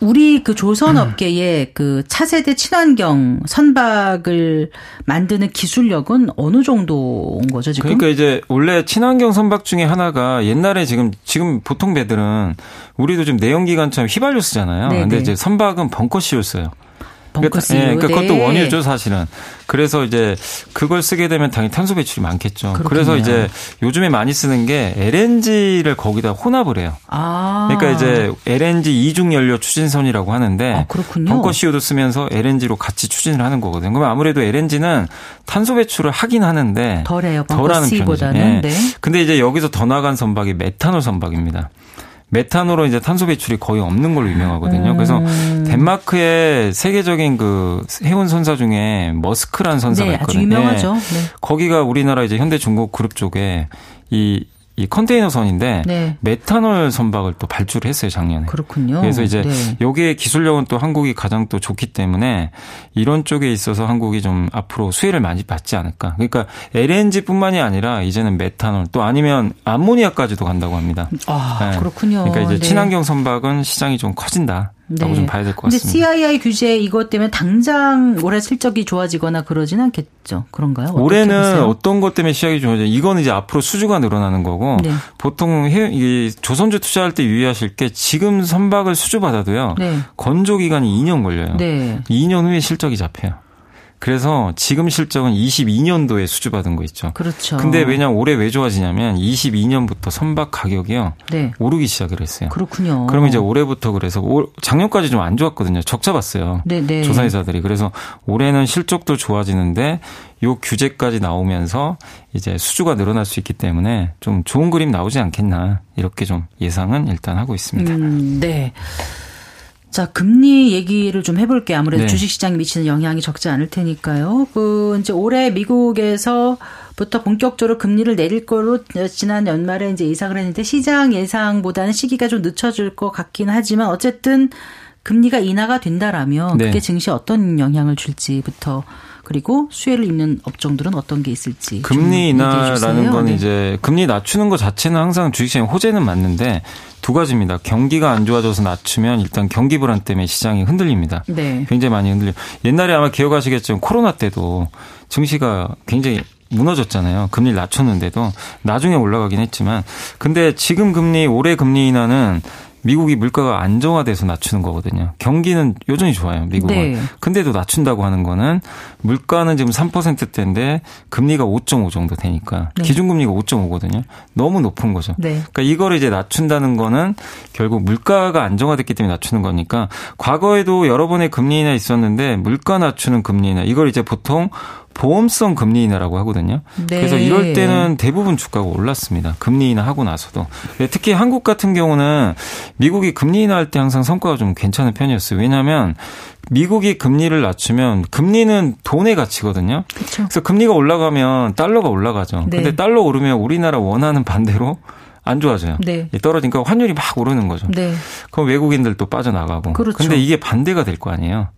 우리 그 조선업계의 음. 그 차세대 친환경 선박을 만드는 기술력은 어느 정도인 거죠, 지금? 그러니까 이제 원래 친환경 선박 중에 하나가 옛날에 지금, 지금 보통 배들은 우리도 지금 내연기관처럼 휘발유 쓰잖아요. 네네. 근데 네. 이제 선박은 벙커시유 써요. 벙커시. 예, 그러니까 그것도 네. 원유죠, 사실은. 그래서 이제 그걸 쓰게 되면 당연히 탄소 배출이 많겠죠. 그렇군요. 그래서 이제 요즘에 많이 쓰는 게 LNG를 거기다 혼합을 해요. 아. 그러니까 이제 LNG 이중 연료 추진선이라고 하는데 아, 그렇군요. 벙커CO도 쓰면서 LNG로 같이 추진을 하는 거거든요. 그러면 아무래도 LNG는 탄소 배출을 하긴 하는데 덜해요. 덜하는 편이죠. 예. 네. 근데 이제 여기서 더 나간 선박이 메탄올 선박입니다. 메탄으로 이제 탄소 배출이 거의 없는 걸로 유명하거든요. 음. 그래서 덴마크의 세계적인 그 해운 선사 중에 머스크라는 선사가 네, 있거든요. 아주 유명하죠. 네. 거기가 우리나라 이제 현대중국 그룹 쪽에 이 이 컨테이너 선인데 네. 메탄올 선박을 또 발주를 했어요 작년에. 그렇군요. 그래서 이제 네. 여기에 기술력은 또 한국이 가장 또 좋기 때문에 이런 쪽에 있어서 한국이 좀 앞으로 수혜를 많이 받지 않을까. 그러니까 LNG뿐만이 아니라 이제는 메탄올 또 아니면 암모니아까지도 간다고 합니다. 아 네. 그렇군요. 그러니까 이제 네. 친환경 선박은 시장이 좀 커진다. 라고 네. 좀 봐야 될 것 같습니다. 근데 CII 규제 이것 때문에 당장 올해 실적이 좋아지거나 그러진 않겠죠. 그런가요? 올해는? 어떤 것 때문에 시작이 좋아져? 이거는 이제 앞으로 수주가 늘어나는 거고 네. 보통 해, 이 조선주 투자할 때 유의하실 게 지금 선박을 수주 받아도요. 네. 건조 기간이 2년 걸려요. 2년 후에 실적이 잡혀요. 그래서 지금 실적은 22년도에 수주받은 거 있죠. 그렇죠. 근데 왜냐 올해 왜 좋아지냐면 22년부터 선박 가격이요. 네. 오르기 시작을 했어요. 그렇군요. 그러면 이제 올해부터 그래서 작년까지 좀 안 좋았거든요. 적자 봤어요. 네네. 네. 조사회사들이. 그래서 올해는 실적도 좋아지는데 요 규제까지 나오면서 이제 수주가 늘어날 수 있기 때문에 좀 좋은 그림 나오지 않겠나 이렇게 좀 예상은 일단 하고 있습니다. 음, 네. 자, 금리 얘기를 좀 해볼게요. 아무래도 네. 주식시장에 미치는 영향이 적지 않을 테니까요. 그, 이제 올해 미국에서 부터 본격적으로 금리를 내릴 거로 지난 연말에 이제 예상을 했는데 시장 예상보다는 시기가 좀 늦춰질 것 같긴 하지만 어쨌든 금리가 인하가 된다라면 네. 그게 증시에 어떤 영향을 줄지부터 그리고 수혜를 입는 업종들은 어떤 게 있을지 금리 인하라는 건 네. 이제 금리 낮추는 것 자체는 항상 주식시장 호재는 맞는데 두 가지입니다. 경기가 안 좋아져서 낮추면 일단 경기 불안 때문에 시장이 흔들립니다. 네. 굉장히 많이 흔들려. 옛날에 아마 기억하시겠지만 코로나 때도 증시가 굉장히 무너졌잖아요. 금리 낮췄는데도 나중에 올라가긴 했지만 근데 지금 금리 올해 금리 인하는 미국이 물가가 안정화돼서 낮추는 거거든요. 경기는 여전히 좋아요, 미국은. 네. 근데도 낮춘다고 하는 거는 물가는 지금 3%대인데 금리가 5.5 정도 되니까 네. 기준금리가 5.5거든요. 너무 높은 거죠. 네. 그러니까 이거를 이제 낮춘다는 거는 결국 물가가 안정화됐기 때문에 낮추는 거니까 과거에도 여러 번의 금리 인하 있었는데 물가 낮추는 금리 인하 이걸 이제 보통 보험성 금리 인하라고 하거든요. 네. 그래서 이럴 때는 대부분 주가가 올랐습니다. 금리 인하 하고 나서도. 특히 한국 같은 경우는 미국이 금리 인하할 때 항상 성과가 좀 괜찮은 편이었어요. 왜냐하면 미국이 금리를 낮추면 금리는 돈의 가치거든요. 그쵸. 그래서 금리가 올라가면 달러가 올라가죠. 네. 근데 달러 오르면 우리나라 원하는 반대로 안 좋아져요. 네. 떨어지니까 환율이 막 오르는 거죠. 네. 그럼 외국인들도 빠져나가고. 그렇죠. 근데 이게 반대가 될 거 아니에요.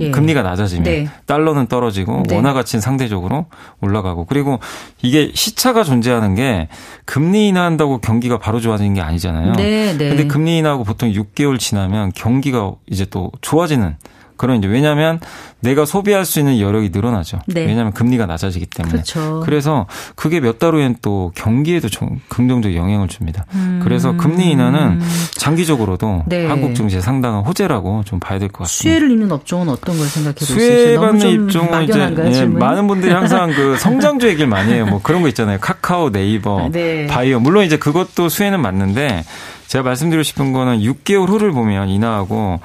예. 금리가 낮아지면 네. 달러는 떨어지고 네. 원화 가치는 상대적으로 올라가고 그리고 이게 시차가 존재하는 게 금리 인하한다고 경기가 바로 좋아지는 게 아니잖아요. 네, 네. 근데 금리 인하하고 보통 6개월 지나면 경기가 이제 또 좋아지는 그런 이제 왜냐하면 내가 소비할 수 있는 여력이 늘어나죠. 네. 왜냐하면 금리가 낮아지기 때문에. 그렇죠. 그래서 그게 몇 달 후엔 또 경기에도 좀 긍정적 영향을 줍니다. 음. 그래서 금리 인하는 장기적으로도 네. 한국 증시에 상당한 호재라고 좀 봐야 될 것 같습니다. 수혜를 입는 업종은 어떤 걸 생각해 보세요? 수혜 받는 입종은 이제 예, 많은 분들이 항상 그 성장주 얘기를 많이 해요. 뭐 그런 거 있잖아요. 카카오, 네이버, 네. 바이오. 물론 이제 그것도 수혜는 맞는데 제가 말씀드리고 싶은 거는 6개월 후를 보면 인하하고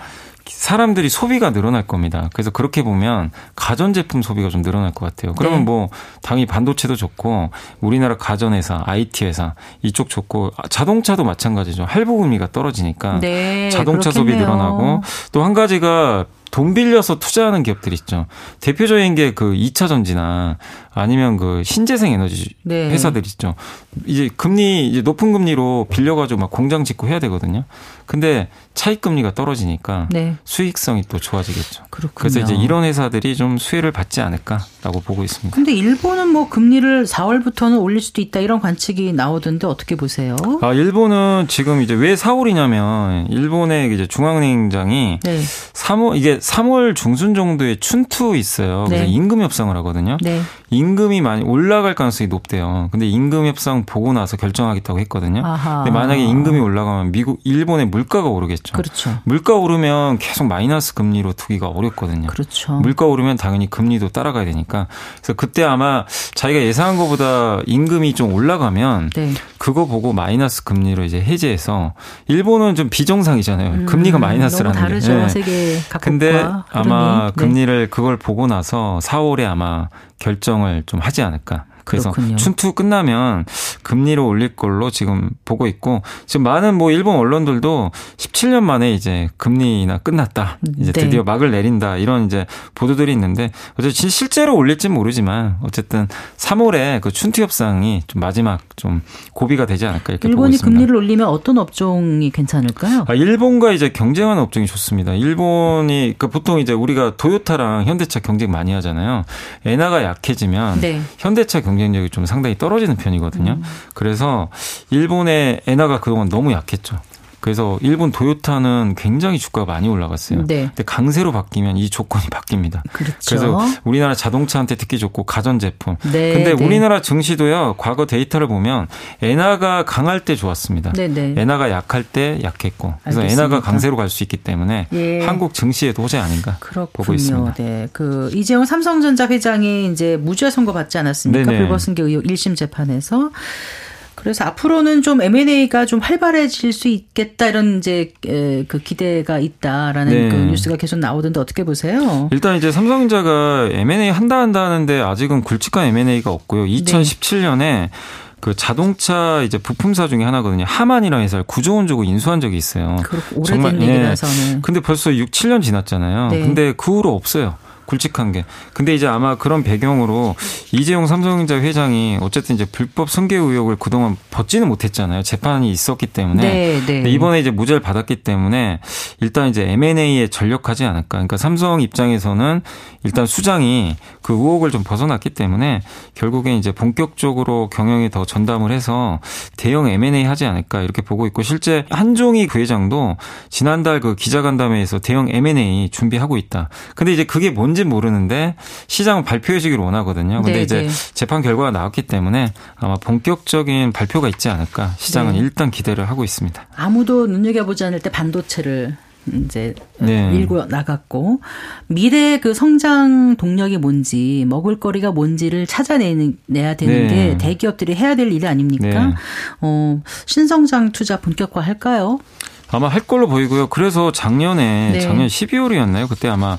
사람들이 소비가 늘어날 겁니다. 그래서 그렇게 보면 가전제품 소비가 좀 늘어날 것 같아요. 그러면 네. 뭐 당연히 반도체도 좋고 우리나라 가전회사, IT 회사 이쪽 좋고 자동차도 마찬가지죠. 할부금리가 떨어지니까 네, 자동차 그렇겠네요. 소비 늘어나고 또 한 가지가 돈 빌려서 투자하는 기업들 있죠. 대표적인 게 그 2차 전지나 아니면 그 신재생 에너지 네. 회사들 있죠. 이제 금리 이제 높은 금리로 빌려가지고 막 공장 짓고 해야 되거든요. 근데 차익 금리가 떨어지니까 네. 수익성이 또 좋아지겠죠. 그렇군요. 그래서 이제 이런 회사들이 좀 수혜를 받지 않을까라고 보고 있습니다. 근데 일본은 뭐 금리를 4월부터는 올릴 수도 있다 이런 관측이 나오던데 어떻게 보세요? 아 일본은 지금 이제 왜 4월이냐면 일본의 이제 중앙은행장이 네. 3월 이게 3월 중순 정도에 춘투 있어요. 그래서 네. 임금 협상을 하거든요. 네. 임금이 많이 올라갈 가능성이 높대요. 근데 임금 협상 보고 나서 결정하겠다고 했거든요. 아하. 근데 만약에 임금이 올라가면 미국 일본의 물가가 오르겠죠. 그렇죠. 물가 오르면 계속 마이너스 금리로 두기가 어렵거든요. 그렇죠. 물가 오르면 당연히 금리도 따라가야 되니까. 그래서 그때 아마 자기가 예상한 것보다 임금이 좀 올라가면 네. 그거 보고 마이너스 금리로 이제 해제해서 일본은 좀 비정상이잖아요. 음, 금리가 마이너스라는 너무 다르죠. 게. 네. 세계 각국과 근데 아마 네. 금리를 그걸 보고 나서 4월에 아마 결정을 좀 하지 않을까. 그래서 그렇군요. 춘투 끝나면 금리를 올릴 걸로 지금 보고 있고 지금 많은 뭐 일본 언론들도 17년 만에 이제 금리나 끝났다. 이제 네. 드디어 막을 내린다. 이런 이제 보도들이 있는데 어쨌든 실제로 올릴지는 모르지만 어쨌든 3월에 그 춘투 협상이 좀 마지막 좀 고비가 되지 않을까 이렇게 보고 있습니다. 일본이 금리를 올리면 어떤 업종이 괜찮을까요? 아, 일본과 이제 경쟁하는 업종이 좋습니다. 일본이 그 보통 이제 우리가 도요타랑 현대차 경쟁 많이 하잖아요. 엔화가 약해지면 네. 현대차 경쟁 경쟁력이 좀 상당히 떨어지는 편이거든요. 음. 그래서 일본의 엔화가 그동안 너무 약했죠. 그래서 일본 도요타는 굉장히 주가가 많이 올라갔어요. 네. 근데 강세로 바뀌면 이 조건이 바뀝니다. 그렇죠. 그래서 우리나라 자동차한테 특히 좋고 가전제품. 네, 근데 네. 우리나라 증시도요. 과거 데이터를 보면 엔화가 강할 때 좋았습니다. 네, 네. 엔화가 약할 때 약했고. 그래서 알겠습니다. 엔화가 강세로 갈 수 있기 때문에 예. 한국 증시에도 호재 아닌가 그렇군요. 보고 있습니다. 네. 그 이재용 삼성전자 회장이 이제 무죄 선고 받지 않았습니까? 불법승계 의혹 1심 재판에서 그래서 앞으로는 좀 M&A가 좀 활발해질 수 있겠다 이런 이제 그 기대가 있다라는 네. 그 뉴스가 계속 나오던데 어떻게 보세요? 일단 이제 삼성전자가 M&A 한다 한다 하는데 아직은 굵직한 M&A가 없고요. 2017년에 네. 그 자동차 이제 부품사 중에 하나거든요. 하만이라는 회사를 9조 원 주고 인수한 적이 있어요. 오래된 정말, 얘기라서는. 네. 근데 벌써 6, 7년 지났잖아요. 네. 근데 그 후로 없어요. 굵직한 게. 근데 이제 아마 그런 배경으로 이재용 삼성전자 회장이 어쨌든 이제 불법 승계 의혹을 그동안 벗지는 못했잖아요. 재판이 있었기 때문에. 네, 네. 이번에 이제 무죄를 받았기 때문에 일단 이제 M&A에 전력하지 않을까. 그러니까 삼성 입장에서는 일단 수장이 그 의혹을 좀 벗어났기 때문에 결국엔 이제 본격적으로 경영에 더 전담을 해서 대형 M&A 하지 않을까 이렇게 보고 있고 실제 한종희 부회장도 지난달 그 기자간담회에서 대형 M&A 준비하고 있다. 근데 이제 그게 뭔지 모르는데 시장은 발표해 주기를 원하거든요. 근데 네, 이제 네. 재판 결과가 나왔기 때문에 아마 본격적인 발표가 있지 않을까 시장은 네. 일단 기대를 하고 있습니다. 아무도 눈여겨보지 않을 때 반도체를 이제 네. 밀고 나갔고 미래 그 성장 동력이 뭔지 먹을거리가 뭔지를 찾아내야 되는 네. 게 대기업들이 해야 될 일이 아닙니까? 네. 어, 신성장 투자 본격화할까요? 아마 할 걸로 보이고요. 그래서 작년에 네. 작년 12월이었나요? 그때 아마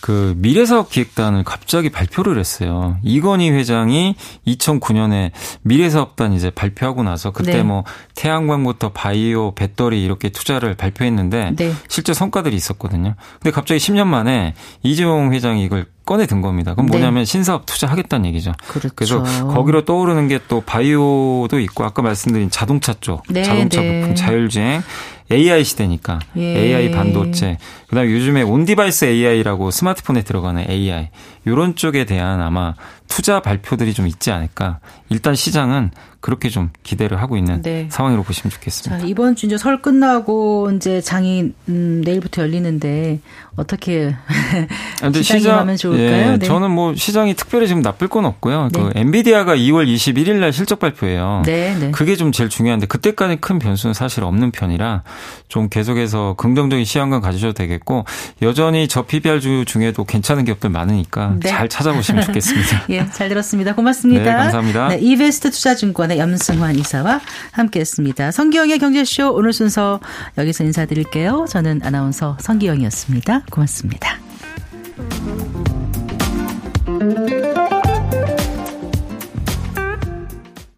그 미래사업 기획단을 갑자기 발표를 했어요. 이건희 회장이 2009년에 미래사업단 이제 발표하고 나서 그때 네. 뭐 태양광부터 바이오, 배터리 이렇게 투자를 발표했는데 네. 실제 성과들이 있었거든요. 근데 갑자기 10년 만에 이재용 회장이 이걸 꺼내 든 겁니다. 그럼 네. 뭐냐면 네. 신사업 투자하겠다는 얘기죠. 그렇죠. 그래서 거기로 떠오르는 게 또 바이오도 있고 아까 말씀드린 자동차 쪽, 네, 자동차 네. 부품, 자율주행, AI 시대니까 예. AI 반도체, 그다음에 요즘에 on-device AI라고 스마트폰에 들어가는 AI 이런 쪽에 대한 아마 투자 발표들이 좀 있지 않을까. 일단 시장은 그렇게 좀 기대를 하고 있는 네. 상황으로 보시면 좋겠습니다. 자, 이번 주 이제 설 끝나고 이제 장이 음, 내일부터 열리는데 어떻게 시장이 시장, 하면 좋을까요? 예, 네. 저는 뭐 시장이 특별히 지금 나쁠 건 없고요. 네. 그 엔비디아가 2월 21일 날 실적 발표예요. 네, 네. 그게 좀 제일 중요한데 그때까지 큰 변수는 사실 없는 편이라 좀 계속해서 긍정적인 시향감 가지셔도 되겠고 여전히 저 PBR 주 중에도 괜찮은 기업들 많으니까 네. 잘 찾아보시면 좋겠습니다. 예, 잘 들었습니다. 고맙습니다. 네, 감사합니다. 네, 이베스트 투자증권의 염승환 이사와 함께했습니다. 성기영의 경제쇼 오늘 순서 여기서 인사드릴게요. 저는 아나운서 성기영이었습니다. 고맙습니다.